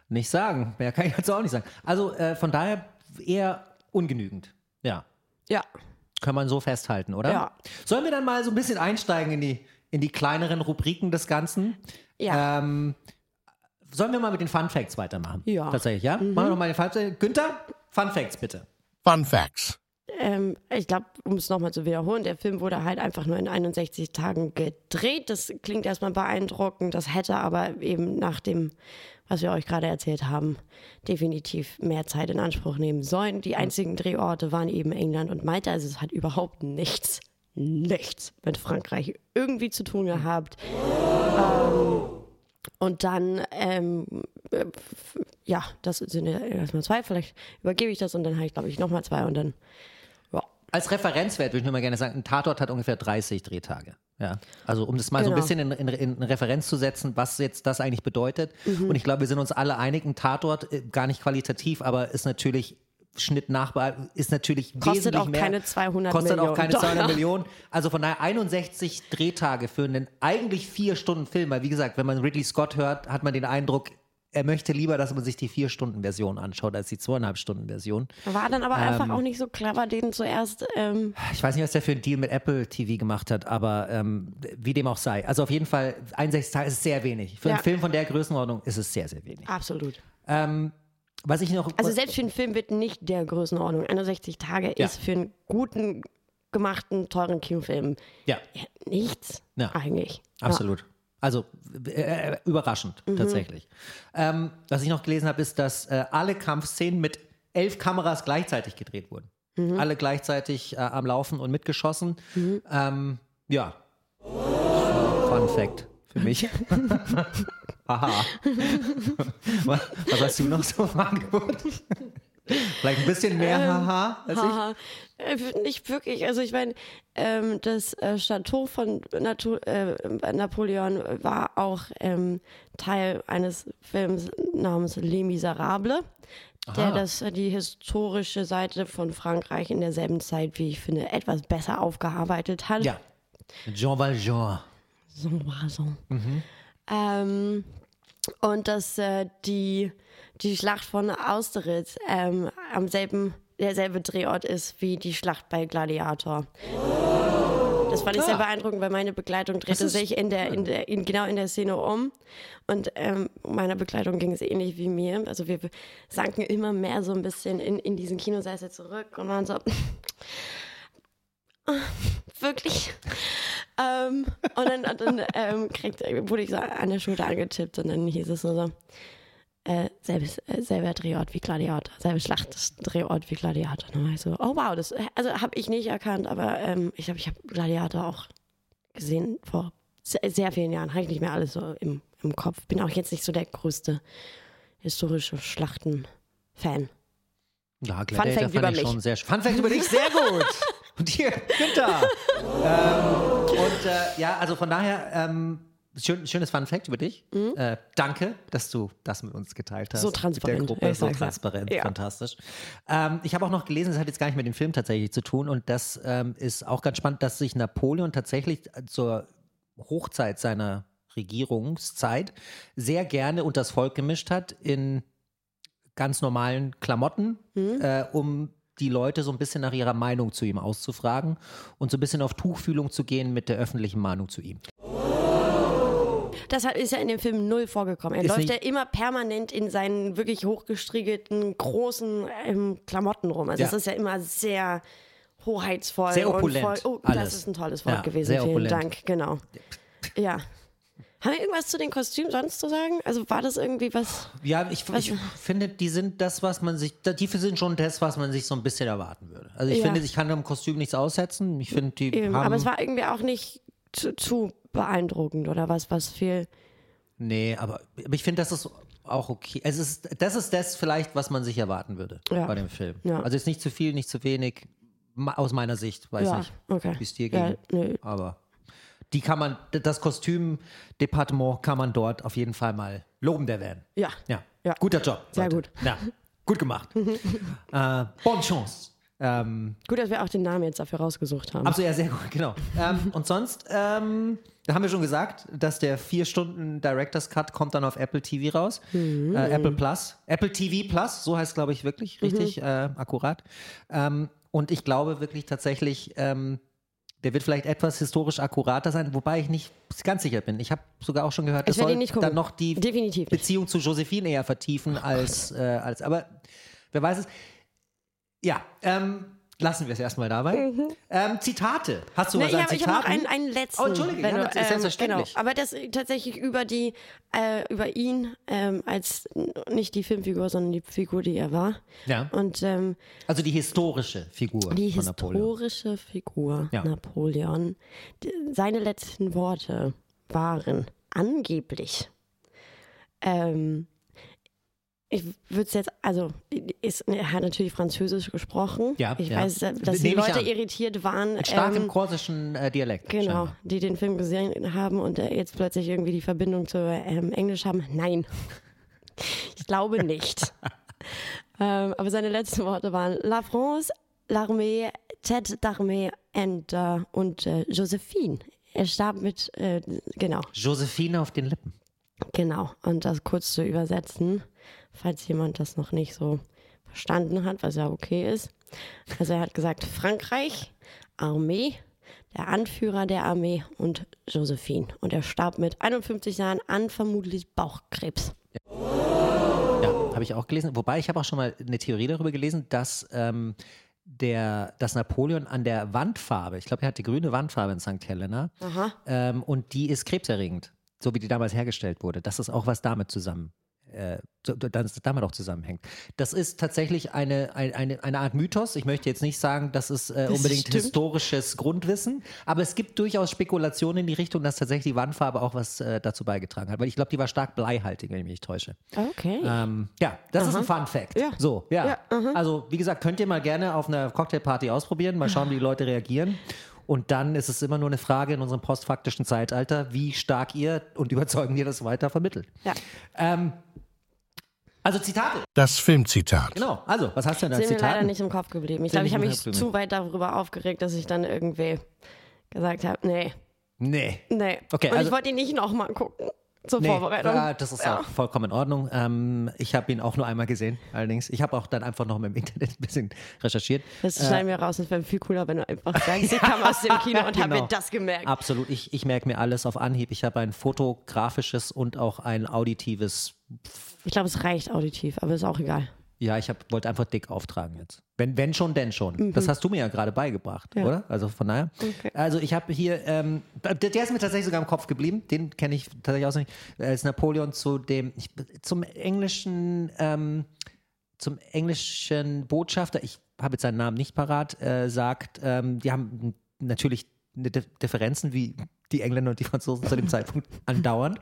nicht sagen. Mehr kann ich jetzt auch nicht sagen. Also, äh, von daher eher ungenügend. Ja. Ja. Kann man so festhalten, oder? Ja. Sollen wir dann mal so ein bisschen einsteigen in die, in die kleineren Rubriken des Ganzen? Ja. Ähm, sollen wir mal mit den Fun Facts weitermachen? Ja. Mhm. Tatsächlich, ja? Machen wir noch mal den Fun Facts. Günther, Fun Facts bitte. Fun Facts. ähm, ich glaube, um es nochmal zu wiederholen, der Film wurde halt einfach nur in 61 Tagen gedreht. Das klingt erstmal beeindruckend, das hätte aber eben nach dem, was wir euch gerade erzählt haben, definitiv mehr Zeit in Anspruch nehmen sollen. Die einzigen Drehorte waren eben England und Malta, also es hat überhaupt nichts, nichts mit Frankreich irgendwie zu tun gehabt. Ähm, und dann, ähm, äh, ja, das sind ja erstmal zwei, vielleicht übergebe ich das und dann habe ich, glaube ich, nochmal zwei und dann, ja. Als Referenzwert würde ich nur mal gerne sagen, ein Tatort hat ungefähr 30 Drehtage. Ja, also um das mal so ein Genau. bisschen in, in, in Referenz zu setzen, was jetzt das eigentlich bedeutet. Mhm. Und ich glaube, wir sind uns alle einig, ein Tatort, äh, gar nicht qualitativ, aber ist natürlich Schnitt nachbearbeitet, ist natürlich Kostet wesentlich auch mehr. keine 200 kostet Millionen auch keine 200 Dollar. Millionen. Also von daher 61 Drehtage für einen eigentlich vier Stunden Film. Weil wie gesagt, wenn man Ridley Scott hört, hat man den Eindruck, er möchte lieber, dass man sich die vier Stunden Version anschaut als die zweieinhalb Stunden Version. War dann aber Ähm. einfach auch nicht so clever, den zuerst, ähm, Ich weiß nicht, was der für einen Deal mit Apple TV gemacht hat, aber ähm, wie dem auch sei. Also auf jeden Fall, 61 Tage ist sehr wenig. Für Ja. einen Film von der Größenordnung ist es sehr, sehr wenig. absolut. Ähm, was ich noch. Also selbst für einen Film wird nicht der Größenordnung. 61 Tage Ja. ist für einen guten, gemachten, teuren Kinofilm ja, nichts Ja. eigentlich. absolut. Also äh, äh, überraschend, Mhm. tatsächlich. Ähm, was ich noch gelesen habe, ist, dass äh, alle Kampfszenen mit elf Kameras gleichzeitig gedreht wurden. Mhm. Alle gleichzeitig äh, am Laufen und mitgeschossen. Ähm, ja. Fun Fact für mich. Aha. was, was hast du noch so im Angebot? Vielleicht ein bisschen mehr Haha als ich? Haha. Äh, Nicht wirklich. Also ich meine, ähm, das äh, Chateau von Natu äh, Napoleon war auch ähm, Teil eines Films namens Les Miserables, der das, die historische Seite von Frankreich in derselben Zeit, wie ich finde, etwas besser aufgearbeitet hat. Ja. Jean Valjean. So war so. Ähm, und dass äh, die, die Schlacht von Austerlitz ähm, am selben, derselbe Drehort ist wie die Schlacht bei Gladiator. Das fand ich sehr Ah. beeindruckend, weil meine Begleitung drehte sich in der, in der, in, genau in der Szene um. Und ähm, meiner Begleitung ging es ähnlich wie mir. Also wir sanken immer mehr so ein bisschen in, in diesen Kinosessel zurück und waren so, wirklich. ähm, und dann, und dann ähm, kriegt, wurde ich so an der Schulter angetippt und dann hieß es nur so, äh, selbes, äh, selber Drehort wie Gladiator, selbe Schlachtdrehort wie Gladiator. Und dann war ich so, oh wow, das also habe ich nicht erkannt, aber ähm, ich glaube, ich habe Gladiator auch gesehen vor sehr, sehr vielen Jahren. Habe ich nicht mehr alles so im, im Kopf. Bin auch jetzt nicht so der größte historische Schlachten-Fan. Ja, Fact Gladiator über fand ich mich. schon sehr Fun Fact über dich, sehr gut. Und hier, Günther. ähm, und äh, ja, also von daher, ähm, schön, schönes Fun Fact über dich. Äh, danke, dass du das mit uns geteilt hast. Mhm. So transparent, Mit der Gruppe, ich so ja. transparent, Ja. fantastisch. Ähm, ich habe auch noch gelesen, das hat jetzt gar nicht mit dem Film tatsächlich zu tun und das ähm, ist auch ganz spannend, dass sich Napoleon tatsächlich zur Hochzeit seiner Regierungszeit sehr gerne unter das Volk gemischt hat in ganz normalen Klamotten, äh, um die Leute so ein bisschen nach ihrer Meinung zu ihm auszufragen und so ein bisschen auf Tuchfühlung zu gehen mit der öffentlichen Meinung zu ihm. Das ist ja in dem Film null vorgekommen. Er Ist läuft ja immer permanent in seinen wirklich hochgestriegelten, großen ähm, Klamotten rum. Also Ja. es ist ja immer sehr hoheitsvoll. Sehr opulent, Und voll, oh, das ist ein tolles Wort Ja, gewesen. Vielen opulent. Dank. Genau. Ja. Haben wir irgendwas zu den Kostümen sonst zu sagen? Also war das irgendwie was? Ja, ich, ich finde, die sind das, was man sich, die sind schon das, was man sich so ein bisschen erwarten würde. Also ich Ja. finde, ich kann dem Kostüm nichts aussetzen. Ich finde, die Eben, haben, aber es war irgendwie auch nicht zu, zu beeindruckend oder was, was viel. nee, aber, aber ich finde, das ist auch okay. Es ist, das ist das vielleicht, was man sich erwarten würde Ja. bei dem Film. Ja. Also jetzt nicht zu viel, nicht zu wenig, aus meiner Sicht, weiß ja, nicht, okay. wie es dir Ja, ging. nö. Aber die kann man, das Kostümdepartement kann man dort auf jeden Fall mal loben der werden. Ja. Ja, Ja. guter Job. Sehr Leute. gut. Ja, gut gemacht. äh, bonne chance. Ähm, Gut, dass wir auch den Namen jetzt dafür rausgesucht haben. absolut, ja, sehr gut, genau. ähm, und sonst, ähm, da haben wir schon gesagt, dass der vier Stunden Director's Cut kommt dann auf Apple TV raus. Mhm. Äh, Apple Plus. Apple TV Plus, so heißt es, glaube ich, wirklich, richtig, Mhm. äh, akkurat. Ähm, und ich glaube wirklich tatsächlich, ähm, der wird vielleicht etwas historisch akkurater sein, wobei ich nicht ganz sicher bin. Ich habe sogar auch schon gehört, werde soll nicht dann noch die Definitiv nicht. Beziehung zu Josephine eher vertiefen als, äh, als aber wer weiß es. Ja, ähm, lassen wir es erstmal dabei. Ähm, Zitate. Hast du Ne, was ich an habe hab noch Zitaten? einen, einen letzten. Oh, Entschuldige, wenn ja, du, das ist selbstverständlich. Genau, aber das tatsächlich über die, äh, über ihn ähm, als nicht die Filmfigur, sondern die Figur, die er war. Ja. Und ähm, Also die historische Figur die von Napoleon. historische Figur Ja. Napoleon, die, seine letzten Worte waren angeblich. Ähm, ich würde es jetzt, also ist, er hat natürlich Französisch gesprochen. Ja, ich ja. weiß, dass die Leute irritiert waren. Mit starkem ähm, korsischen äh, Dialekt. Genau, scheinbar. die den Film gesehen haben und äh, jetzt plötzlich irgendwie die Verbindung zu ähm, Englisch haben. Nein, ich glaube nicht. ähm, aber seine letzten Worte waren La France, l'armée, tête d'armée and, äh, und äh, Josephine. Er starb mit, äh, genau, Josephine auf den Lippen. genau. Und das kurz zu übersetzen, falls jemand das noch nicht so verstanden hat, was ja okay ist. Also er hat gesagt, Frankreich, Armee, der Anführer der Armee und Josephine. Und er starb mit 51 Jahren an vermutlich Bauchkrebs. Ja, habe ich auch gelesen. Wobei ich habe auch schon mal eine Theorie darüber gelesen, dass ähm, der, dass Napoleon an der Wandfarbe, ich glaube, er hat die grüne Wandfarbe in St. Helena, ähm, und die ist krebserregend, so wie die damals hergestellt wurde. Das auch was damit zusammen, äh, dass damit auch zusammenhängt. Das ist tatsächlich eine, ein- eine, eine Art Mythos. Ich möchte jetzt nicht sagen, das ist äh, unbedingt stimmt. historisches Grundwissen, aber es gibt durchaus Spekulationen in die Richtung, dass tatsächlich die Wandfarbe auch was äh, dazu beigetragen hat. Weil ich glaube, die war stark bleihaltig, wenn ich mich nicht täusche. Okay. Ähm, ja, das ist ein Fun Fact. Ja. So, ja. Ja, also, wie gesagt, könnt ihr mal gerne auf einer Cocktailparty ausprobieren, mal schauen, wie die Leute reagieren. Und dann ist es immer nur eine Frage in unserem postfaktischen Zeitalter, wie stark ihr und überzeugen ihr das weiter vermittelt. Ja. Ähm, also Zitate. Das Filmzitat. Genau. Also, was hast du denn als Sind mir leider nicht im Kopf geblieben. Ich glaube, ich habe mich zu weit darüber aufgeregt, dass ich dann irgendwie gesagt habe, nee, Nee. nee. Okay, Und also- ich wollte ihn nicht nochmal gucken zur Nee, Vorbereitung. ja, das ist auch vollkommen in Ordnung. Ähm, ich habe ihn auch nur einmal gesehen, allerdings. Ich habe auch dann einfach noch im Internet ein bisschen recherchiert. Das Äh, schneiden wir raus. Es wäre viel cooler, wenn du einfach sagst, ich kam aus dem Kino und habe Genau. mir das gemerkt. Absolut. Ich, ich merke mir alles auf Anhieb. Ich habe ein fotografisches und auch ein auditives. Ich glaube, es reicht auditiv, aber ist auch egal. Ja, ich hab, wollte einfach dick auftragen jetzt. Wenn, wenn schon, denn schon. Das hast du mir ja gerade beigebracht, Ja. oder? Also von daher. Okay. Also ich habe hier, ähm, der, der ist mir tatsächlich sogar im Kopf geblieben. Den kenne ich tatsächlich auswendig. Als Napoleon zu dem, ich, zum englischen, ähm, zum englischen Botschafter, ich habe jetzt seinen Namen nicht parat, äh, sagt, ähm, die haben natürlich Differenzen wie die Engländer und die Franzosen zu dem Zeitpunkt andauernd.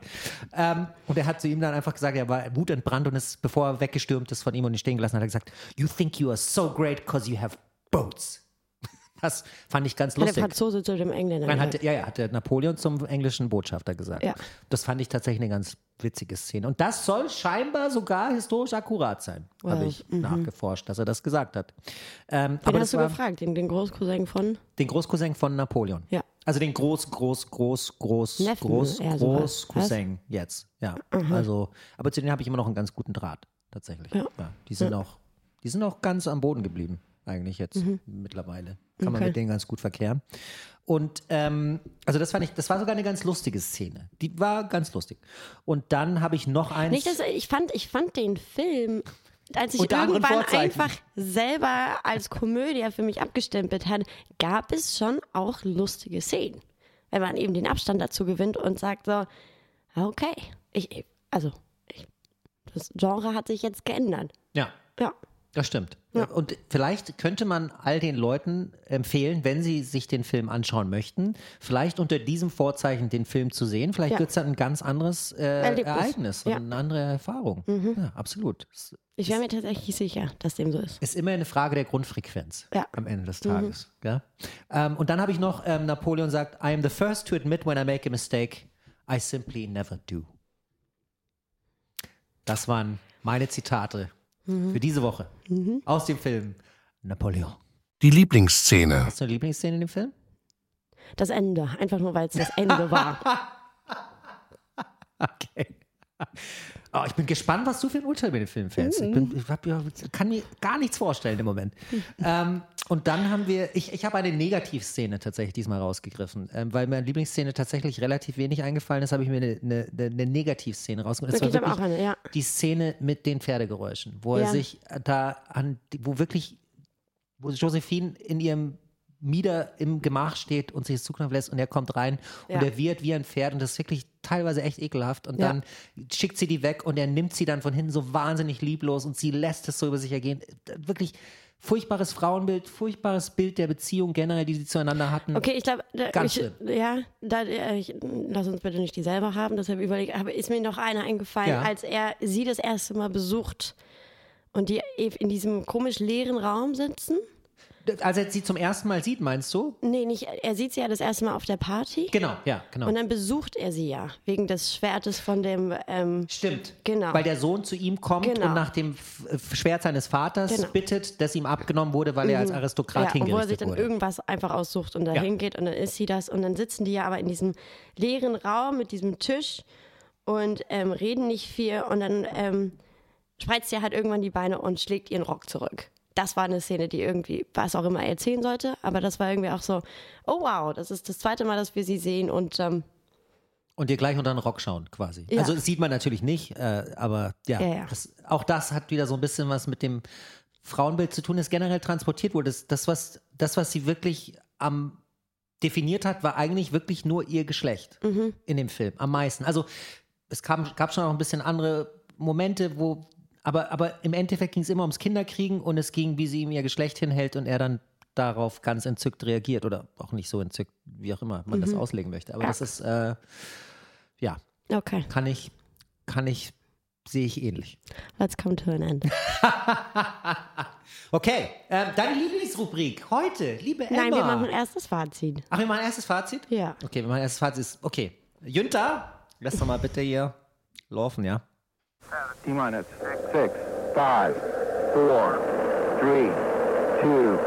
Ähm, und er hat zu ihm dann einfach gesagt, er war wutentbrannt und ist, bevor er weggestürmt ist von ihm und ihn stehen gelassen hat, hat er gesagt, You think you are so great because you have boats. Das fand ich ganz Hat der lustig. Franzose zu dem Engländer Nein, hat, ja, ja, hat der Napoleon zum englischen Botschafter gesagt. Ja. Das fand ich tatsächlich eine ganz witzige Szene. Und das soll scheinbar sogar historisch akkurat sein, habe Wow, ich nachgeforscht, dass er das gesagt hat. Ähm, Wen aber hast du gefragt? Den, den Großcousin von? den Großcousin von Napoleon. Ja. Also den Groß, Groß, Groß, Groß, Neffen, Groß, eher sowas. Großcousin jetzt. Ja. Also, aber zu denen habe ich immer noch einen ganz guten Draht, tatsächlich. Ja. die sind auch, die sind auch ganz am Boden geblieben, eigentlich jetzt mittlerweile. Kann man Okay. mit denen ganz gut verkehren. Und ähm, also das fand ich, das war sogar eine ganz lustige Szene. Die war ganz lustig. Und dann habe ich noch eins. Nicht, dass ich fand, ich fand den Film, als ich irgendwann einfach selber als Komödie für mich abgestempelt hat, gab es schon auch lustige Szenen. Wenn man eben den Abstand dazu gewinnt und sagt so, okay, ich, also ich, das Genre hat sich jetzt geändert. ja. Ja. Das stimmt. Und vielleicht könnte man all den Leuten empfehlen, wenn sie sich den Film anschauen möchten, vielleicht unter diesem Vorzeichen den Film zu sehen. Vielleicht Ja. wird es dann ein ganz anderes äh. Ereignis und Ja. eine andere Erfahrung. Ja, absolut. Es Ich wäre mir tatsächlich sicher, dass dem so ist. ist immer eine Frage der Grundfrequenz Ja. am Ende des Tages. Ja? Ähm, und dann habe ich noch, ähm, Napoleon sagt, I am the first to admit when I make a mistake, I simply never do. Das waren meine Zitate für diese Woche aus dem Film Napoleon. Die Lieblingsszene. Hast du eine Lieblingsszene in dem Film? Das Ende, einfach nur weil es das Ende war. Okay. Oh, ich bin gespannt, was du für ein Urteil mit dem Film fällst. Ich, bin, ich hab, kann mir gar nichts vorstellen im Moment. ähm, und dann haben wir, ich, ich habe eine Negativszene tatsächlich diesmal rausgegriffen, ähm, weil meine Lieblingsszene tatsächlich relativ wenig eingefallen ist, habe ich mir eine, eine, eine Negativszene rausgegriffen. Wirklich, ich habe auch eine, ja. die Szene mit den Pferdegeräuschen, wo er Ja. sich da an, wo wirklich wo Josephine in ihrem Mieder im Gemach steht und sich das zuknöpfen lässt und er kommt rein Ja. und er wird wie ein Pferd und das ist wirklich teilweise echt ekelhaft und Ja. dann schickt sie die weg und er nimmt sie dann von hinten so wahnsinnig lieblos und sie lässt es so über sich ergehen. Wirklich furchtbares Frauenbild, furchtbares Bild der Beziehung generell, die sie zueinander hatten. Okay, ich glaube, Ganz ich, schlimm. ja, da, ich, lass uns bitte nicht dieselbe haben. Deshalb überlege, aber ist mir noch einer eingefallen, Ja. als er sie das erste Mal besucht und die in diesem komisch leeren Raum sitzen. Als er sie zum ersten Mal sieht, meinst du? Nee, nicht, er sieht sie ja das erste Mal auf der Party. Genau, ja, genau. Und dann besucht er sie ja, wegen des Schwertes von dem, ähm, Stimmt. Genau. Weil der Sohn zu ihm kommt Genau. und nach dem Schwert seines Vaters Genau. bittet, das ihm abgenommen wurde, weil er als Aristokrat ja, und wo er sich hingerichtet dann wurde. irgendwas einfach aussucht und da Ja. hingeht und dann ist sie das und dann sitzen die ja aber in diesem leeren Raum mit diesem Tisch und ähm, reden nicht viel und dann ähm, spreizt sie halt irgendwann die Beine und schlägt ihren Rock zurück. Das war eine Szene, die irgendwie was auch immer erzählen sollte, aber das war irgendwie auch so, oh wow, das ist das zweite Mal, dass wir sie sehen und ähm, Und ihr gleich unter den Rock schauen, quasi. Ja. Also das sieht man natürlich nicht, äh, aber ja, Ja, ja. Das, auch das hat wieder so ein bisschen was mit dem Frauenbild zu tun, das generell transportiert wurde. Das, das, was, das, was sie wirklich am definiert hat, war eigentlich wirklich nur ihr Geschlecht Mhm. in dem Film, am meisten. Also es kam, gab schon auch ein bisschen andere Momente, wo, aber, aber im Endeffekt ging es immer ums Kinderkriegen und es ging, wie sie ihm ihr Geschlecht hinhält und er dann darauf ganz entzückt reagiert oder auch nicht so entzückt, wie auch immer man das auslegen möchte. Aber Mhm. Ja. das ist, äh, ja, okay, kann ich, kann ich, sehe ich ähnlich. let's come to an end. Okay, ähm, deine Lieblingsrubrik heute, liebe Emma. Nein, wir machen erst das Fazit. Ach, wir machen erstes Fazit? Ja. Okay, wir machen erstes Fazit. Okay. Jünter, lass doch mal bitte hier laufen, ja? T minus. Six, five, four, three, two,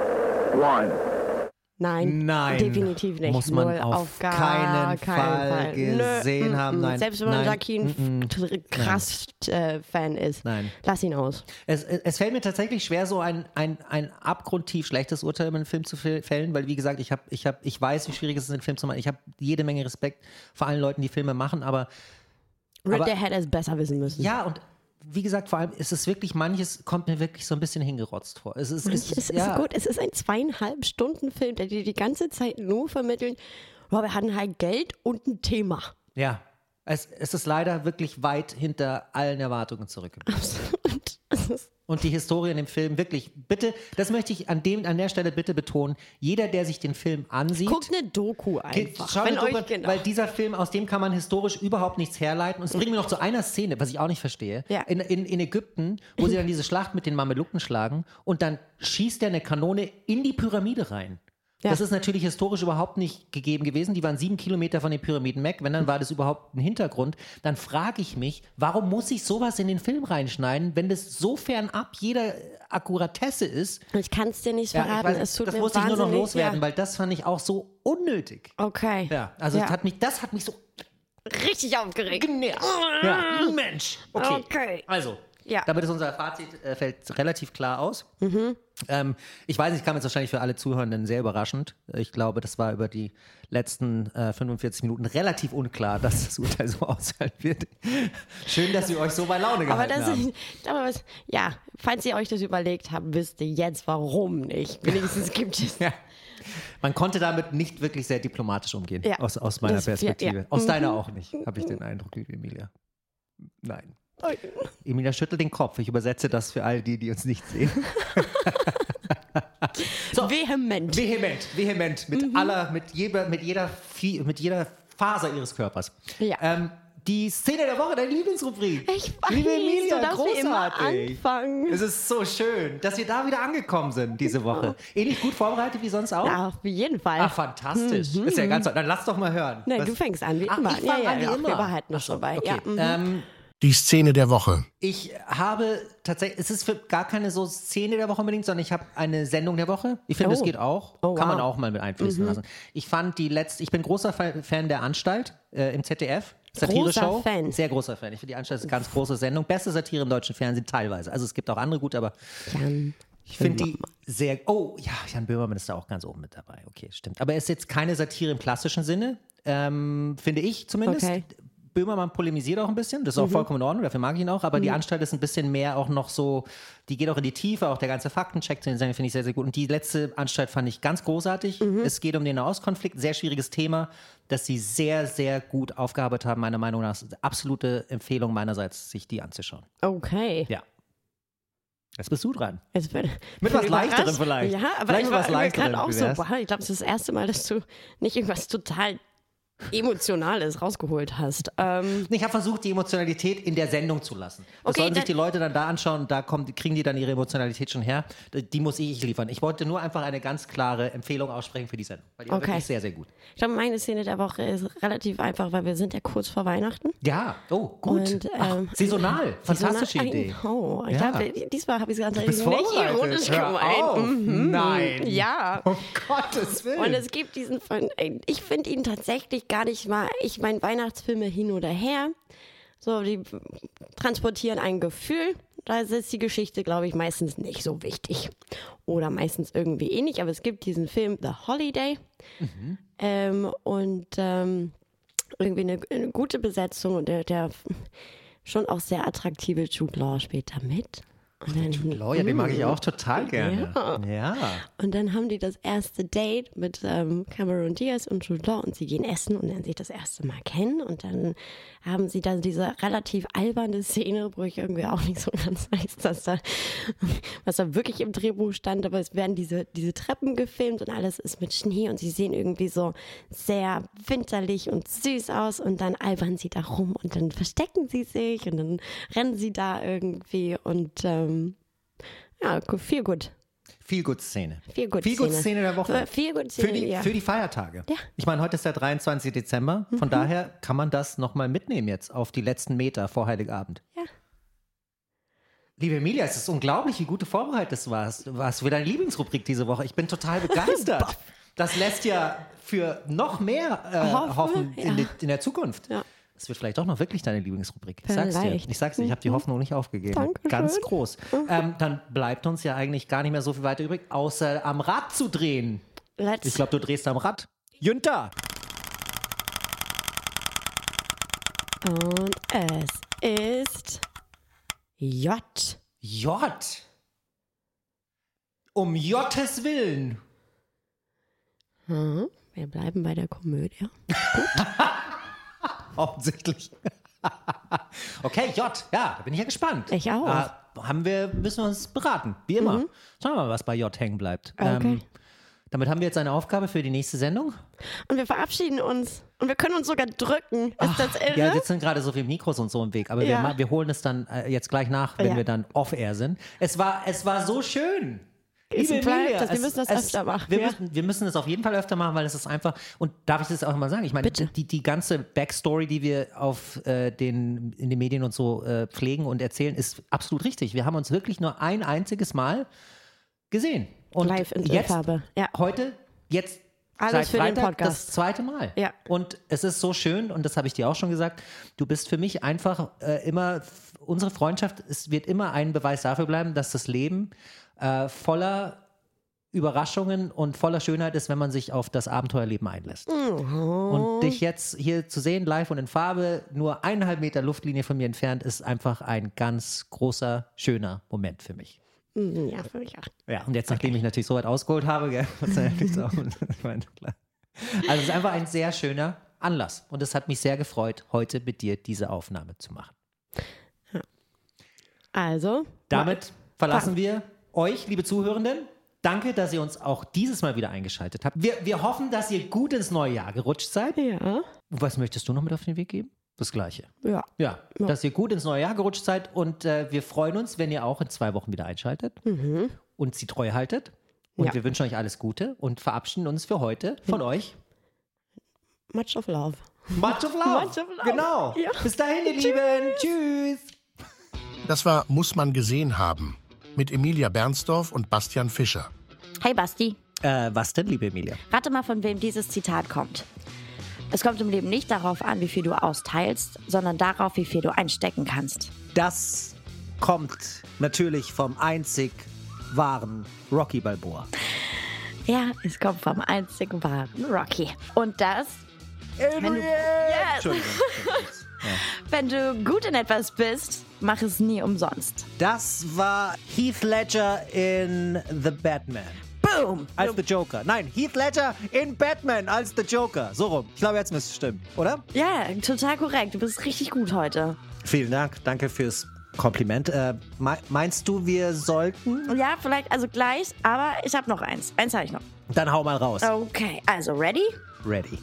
one. Nein, Nein. definitiv nicht. Muss man Null, auf gar keinen keinen Fall Fall. Gesehen Nö, haben. Nein, Selbst wenn man tr- krass äh, Fan ist. Nein. Lass ihn aus. Es, es fällt mir tatsächlich schwer, so ein, ein, ein abgrundtief schlechtes Urteil über einen Film zu fäll- fällen, weil, wie gesagt, ich, hab, ich, hab, ich weiß, wie schwierig es ist, einen Film zu machen. Ich habe jede Menge Respekt vor allen Leuten, die Filme machen, aber Aber- der hätte es besser wissen müssen. ja, und wie gesagt, vor allem ist es wirklich, manches kommt mir wirklich so ein bisschen hingerotzt vor. Es ist, Es ist, ja, ist gut, es ist ein zweieinhalb Stunden Film, der dir die ganze Zeit nur vermittelt, oh, wir hatten halt Geld und ein Thema. Ja, es, es ist leider wirklich weit hinter allen Erwartungen zurückgeblieben. Und die Historie in dem Film, wirklich, bitte, das möchte ich an, dem, an der Stelle bitte betonen, jeder, der sich den Film ansieht, Guckt eine Doku einfach. Schau wenn dir euch, Doku an, genau. Weil dieser Film, aus dem kann man historisch überhaupt nichts herleiten. Und es bringt mir noch zu einer Szene, was ich auch nicht verstehe. Ja. In, in, in Ägypten, wo sie dann diese Schlacht mit den Mamelucken schlagen und dann schießt er eine Kanone in die Pyramide rein. Ja. Das ist natürlich historisch überhaupt nicht gegeben gewesen. Die waren sieben Kilometer von den Pyramiden weg. Wenn dann war das überhaupt ein Hintergrund. Dann frage ich mich, warum muss ich sowas in den Film reinschneiden, wenn das so fernab jeder Akkuratesse ist? ich kann es dir nicht Ja, ich verraten. weiß, es tut das mir musste ich nur noch loswerden, ja. weil das fand ich auch so unnötig. Okay. Ja, also Ja. Das, hat mich, das hat mich so Richtig aufgeregt. genervt. Ja, Mensch. Okay. Okay. Also, Ja. damit ist unser Fazit, äh, fällt relativ klar aus. Ähm, ich weiß nicht, kam jetzt wahrscheinlich für alle Zuhörenden sehr überraschend. Ich glaube, das war über die letzten äh, 45 Minuten relativ unklar, dass das Urteil so ausfallen wird. Schön, dass wir euch so bei Laune Aber gehalten das haben. ist, aber was, ja, falls ihr euch das überlegt habt, wisst ihr jetzt, warum nicht. Wenigstens gibt es. Ja. Man konnte damit nicht wirklich sehr diplomatisch umgehen, Ja. aus, aus meiner Das- Perspektive. ja. Aus Mhm. deiner auch nicht, habe ich den Eindruck, liebe Emilia. Nein. Emilia schüttelt den Kopf. Ich übersetze das für all die, die uns nicht sehen. so, Vehement. vehement, vehement, mit Mhm. aller, mit jeder, mit jeder, mit jeder Faser ihres Körpers. Ja. Ähm, die Szene der Woche, deine Lieblingsrubrik. Ich weiß, Liebe Emilia, du wie immer großartig. anfangen. Es ist so schön, dass wir da wieder angekommen sind diese Woche. Ähnlich gut vorbereitet wie sonst auch? Ja, auf jeden Fall. Ah, fantastisch. Ist ja ganz toll. Dann lass doch mal hören. Nee, Was- du fängst an, wie Ach, immer. ich fang ja, an, wie ja, ja, immer. Wir behalten Ach so, dabei. Okay. Ja, mhm. ähm, Die Szene der Woche. ich habe tatsächlich, es ist für gar keine so Szene der Woche unbedingt, sondern ich habe eine Sendung der Woche. Ich finde, das Oh. geht auch. Oh, Kann man wow. auch mal mit einfließen lassen. Ich fand die letzte, ich bin großer Fa- Fan der Anstalt äh, im ZDF. Satire-Show. Großer Fan. Sehr großer Fan. Ich finde die Anstalt ist eine ganz große Sendung. Beste Satire im deutschen Fernsehen teilweise. Also es gibt auch andere gut, aber Jan. ich finde die sehr. Oh, ja, Jan Böhmermann ist da auch ganz oben mit dabei. Okay, stimmt. Aber er ist jetzt keine Satire im klassischen Sinne, ähm, finde ich zumindest. Okay. Böhmermann polemisiert auch ein bisschen, das ist auch vollkommen in Ordnung, dafür mag ich ihn auch, aber die Anstalt ist ein bisschen mehr auch noch so, die geht auch in die Tiefe, auch der ganze Faktencheck zu den Sendungen finde ich sehr, sehr gut. Und die letzte Anstalt fand ich ganz großartig. Es geht um den Nahostkonflikt, sehr schwieriges Thema, das sie sehr, sehr gut aufgearbeitet haben, meiner Meinung nach. Absolute Empfehlung meinerseits, sich die anzuschauen. Okay. Ja. Jetzt bist du dran. Jetzt bin, Mit bin was Leichterem vielleicht. Ja, aber Vielleicht ich war was Leichterem, gerade auch so, boah, ich glaube, das ist das erste Mal, dass du nicht irgendwas total Emotionales rausgeholt hast. Ähm, Ich habe versucht, die Emotionalität in der Sendung zu lassen. Das Okay, sollen sich die Leute dann da anschauen und da kommen, kriegen die dann ihre Emotionalität schon her. Die muss ich liefern. Ich wollte nur einfach eine ganz klare Empfehlung aussprechen für die Sendung. Weil die war Okay. wirklich sehr, sehr gut. ich glaube, meine Szene der Woche ist relativ einfach, weil wir sind ja kurz vor Weihnachten. Ja, oh, gut. Und, Ach, ähm, saisonal. Fantastische Saisonal- Idee. Oh, ich Ja. glaube, diesmal habe ich es ganz nicht ironisch gemeint. Mhm. Nein. Ja. Um Gottes Willen. Und es gibt diesen ich finde ihn tatsächlich gar nicht mal, ich meine Weihnachtsfilme hin oder her, so, die transportieren ein Gefühl, da ist die Geschichte, glaube ich, meistens nicht so wichtig. Oder meistens irgendwie ähnlich, aber es gibt diesen Film The Holiday. Ähm, und ähm, irgendwie eine, eine gute Besetzung. Und der, der schon auch sehr attraktive Jude Law spielt da mit. Und dann, Oh, ja, den mag ich auch total gerne. Ja. ja. und dann haben die das erste Date mit ähm, Cameron Diaz und Jude Law und sie gehen essen und lernen sich das erste Mal kennen und dann haben sie dann diese relativ alberne Szene, wo ich irgendwie auch nicht so ganz weiß, dass da, was da wirklich im Drehbuch stand, aber es werden diese, diese Treppen gefilmt und alles ist mit Schnee und sie sehen irgendwie so sehr winterlich und süß aus und dann albern sie da rum und dann verstecken sie sich und dann rennen sie da irgendwie und ähm, ja, viel gut. Viel gut Szene. Viel gut gut Szene der Woche. Viel gut Für Szene, die, ja. für die Feiertage. Ja. Ich meine, heute ist der 23. Dezember. Von Mhm. daher kann man das nochmal mitnehmen jetzt auf die letzten Meter vor Heiligabend. Ja. Liebe Emilia, es ist unglaublich, wie gut du vorbereitet warst. warst für deine Lieblingsrubrik diese Woche. Ich bin total begeistert. das lässt ja für noch mehr äh, Hoffen, hoffen in, ja. die, in der Zukunft. Ja. Das wird vielleicht doch noch wirklich deine Lieblingsrubrik. Ich sag's dir. Ich sag's dir, ich habe die Hoffnung nicht aufgegeben. Dankeschön. Ganz groß. Ähm, dann bleibt uns ja eigentlich gar nicht mehr so viel weiter übrig, außer am Rad zu drehen. Let's Ich glaube, du drehst am Rad. Jünter! Und es ist J. J. Um Jottes Willen. Hm, Wir bleiben bei der Komödie. Offensichtlich. okay, J. Ja, da bin ich ja gespannt. Ich auch. Äh, haben wir, müssen wir uns beraten. Wie immer. Schauen wir mal, was bei J hängen bleibt. Mhm. Okay. Ähm, damit haben wir jetzt eine Aufgabe für die nächste Sendung. Und wir verabschieden uns. Und wir können uns sogar drücken. Ist das irre? Ja, jetzt sind gerade so viele Mikros und so im Weg, aber wir, Ja. ma- wir holen es dann äh, jetzt gleich nach, wenn Ja. wir dann off-air sind. Es war, es war so schön. Es Liebe bleibt Emilia, das. Wir müssen das es- öfter machen, Wir, ja. müssen, wir müssen es auf jeden Fall öfter machen, weil es ist einfach, und darf ich das auch mal sagen? Ich meine, die, die ganze Backstory, die wir auf äh, den, in den Medien und so äh, pflegen und erzählen, ist absolut richtig. Wir haben uns wirklich nur ein einziges Mal gesehen. Und Live in jetzt, Farbe. Ja. heute, jetzt Alles seit für den Freitag Podcast. das zweite Mal. Ja. Und es ist so schön, und das habe ich dir auch schon gesagt, du bist für mich einfach äh, immer, unsere Freundschaft es wird immer ein Beweis dafür bleiben, dass das Leben äh, voller Überraschungen und voller Schönheit ist, wenn man sich auf das Abenteuerleben einlässt. Und dich jetzt hier zu sehen, live und in Farbe, nur eineinhalb Meter Luftlinie von mir entfernt, ist einfach ein ganz großer, schöner Moment für mich. Mhm, Ja, für mich auch. Ja, und jetzt, nachdem ich natürlich so weit ausgeholt habe, gell, was natürlich ich meine, klar. Also es ist einfach ein sehr schöner Anlass. Und es hat mich sehr gefreut, heute mit dir diese Aufnahme zu machen. Also, Damit verlassen wir euch, liebe Zuhörenden. Danke, dass ihr uns auch dieses Mal wieder eingeschaltet habt. Wir, wir hoffen, dass ihr gut ins neue Jahr gerutscht seid. ja. Was möchtest du noch mit auf den Weg geben? Das Gleiche. Ja. Ja, dass ihr gut ins neue Jahr gerutscht seid und äh, wir freuen uns, wenn ihr auch in zwei Wochen wieder einschaltet und sie treu haltet. Und Ja. wir wünschen euch alles Gute und verabschieden uns für heute von euch. Much of love. Much of love. Much of love. Genau. Ja. Bis dahin, ihr Lieben. Tschüss. Das war Muss man gesehen haben mit Emilia Bernsdorf und Bastian Fischer. Hey Basti, Äh, was denn, liebe Emilia? rate mal, von wem dieses Zitat kommt. Es kommt im Leben nicht darauf an, wie viel du austeilst, sondern darauf, wie viel du einstecken kannst. Das kommt natürlich vom einzig wahren Rocky Balboa. Ja, es kommt vom einzigen wahren Rocky. Und das, wenn du, yes, Entschuldigung. Wenn du gut in etwas bist, mach es nie umsonst. Das war Heath Ledger in The Batman. Boom! Als The Joker. Nein, Heath Ledger in Batman als The Joker. So rum. Ich glaube, jetzt müsste es stimmen, oder? Ja, total korrekt. Du bist richtig gut heute. Vielen Dank. Danke fürs Kompliment. Äh, meinst du, wir sollten? Ja, vielleicht, also gleich, aber ich habe noch eins. Eins habe ich noch. Dann hau mal raus. Okay, also ready? Ready.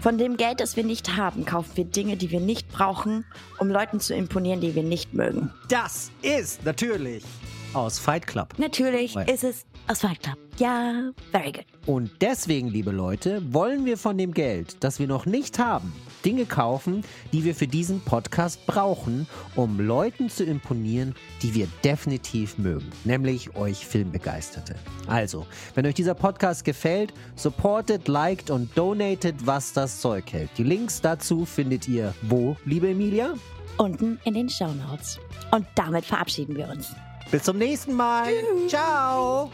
Von dem Geld, das wir nicht haben, kaufen wir Dinge, die wir nicht brauchen, um Leuten zu imponieren, die wir nicht mögen. Das ist natürlich aus Fight Club. Natürlich ist es aus Fight Club. Ja, very good. Und deswegen, liebe Leute, wollen wir von dem Geld, das wir noch nicht haben, Dinge kaufen, die wir für diesen Podcast brauchen, um Leuten zu imponieren, die wir definitiv mögen, nämlich euch Filmbegeisterte. Also, wenn euch dieser Podcast gefällt, supportet, liked und donatet, was das Zeug hält. Die Links dazu findet ihr wo, liebe Emilia? Unten in den Show Notes. Und damit verabschieden wir uns. Bis zum nächsten Mal. Ciao.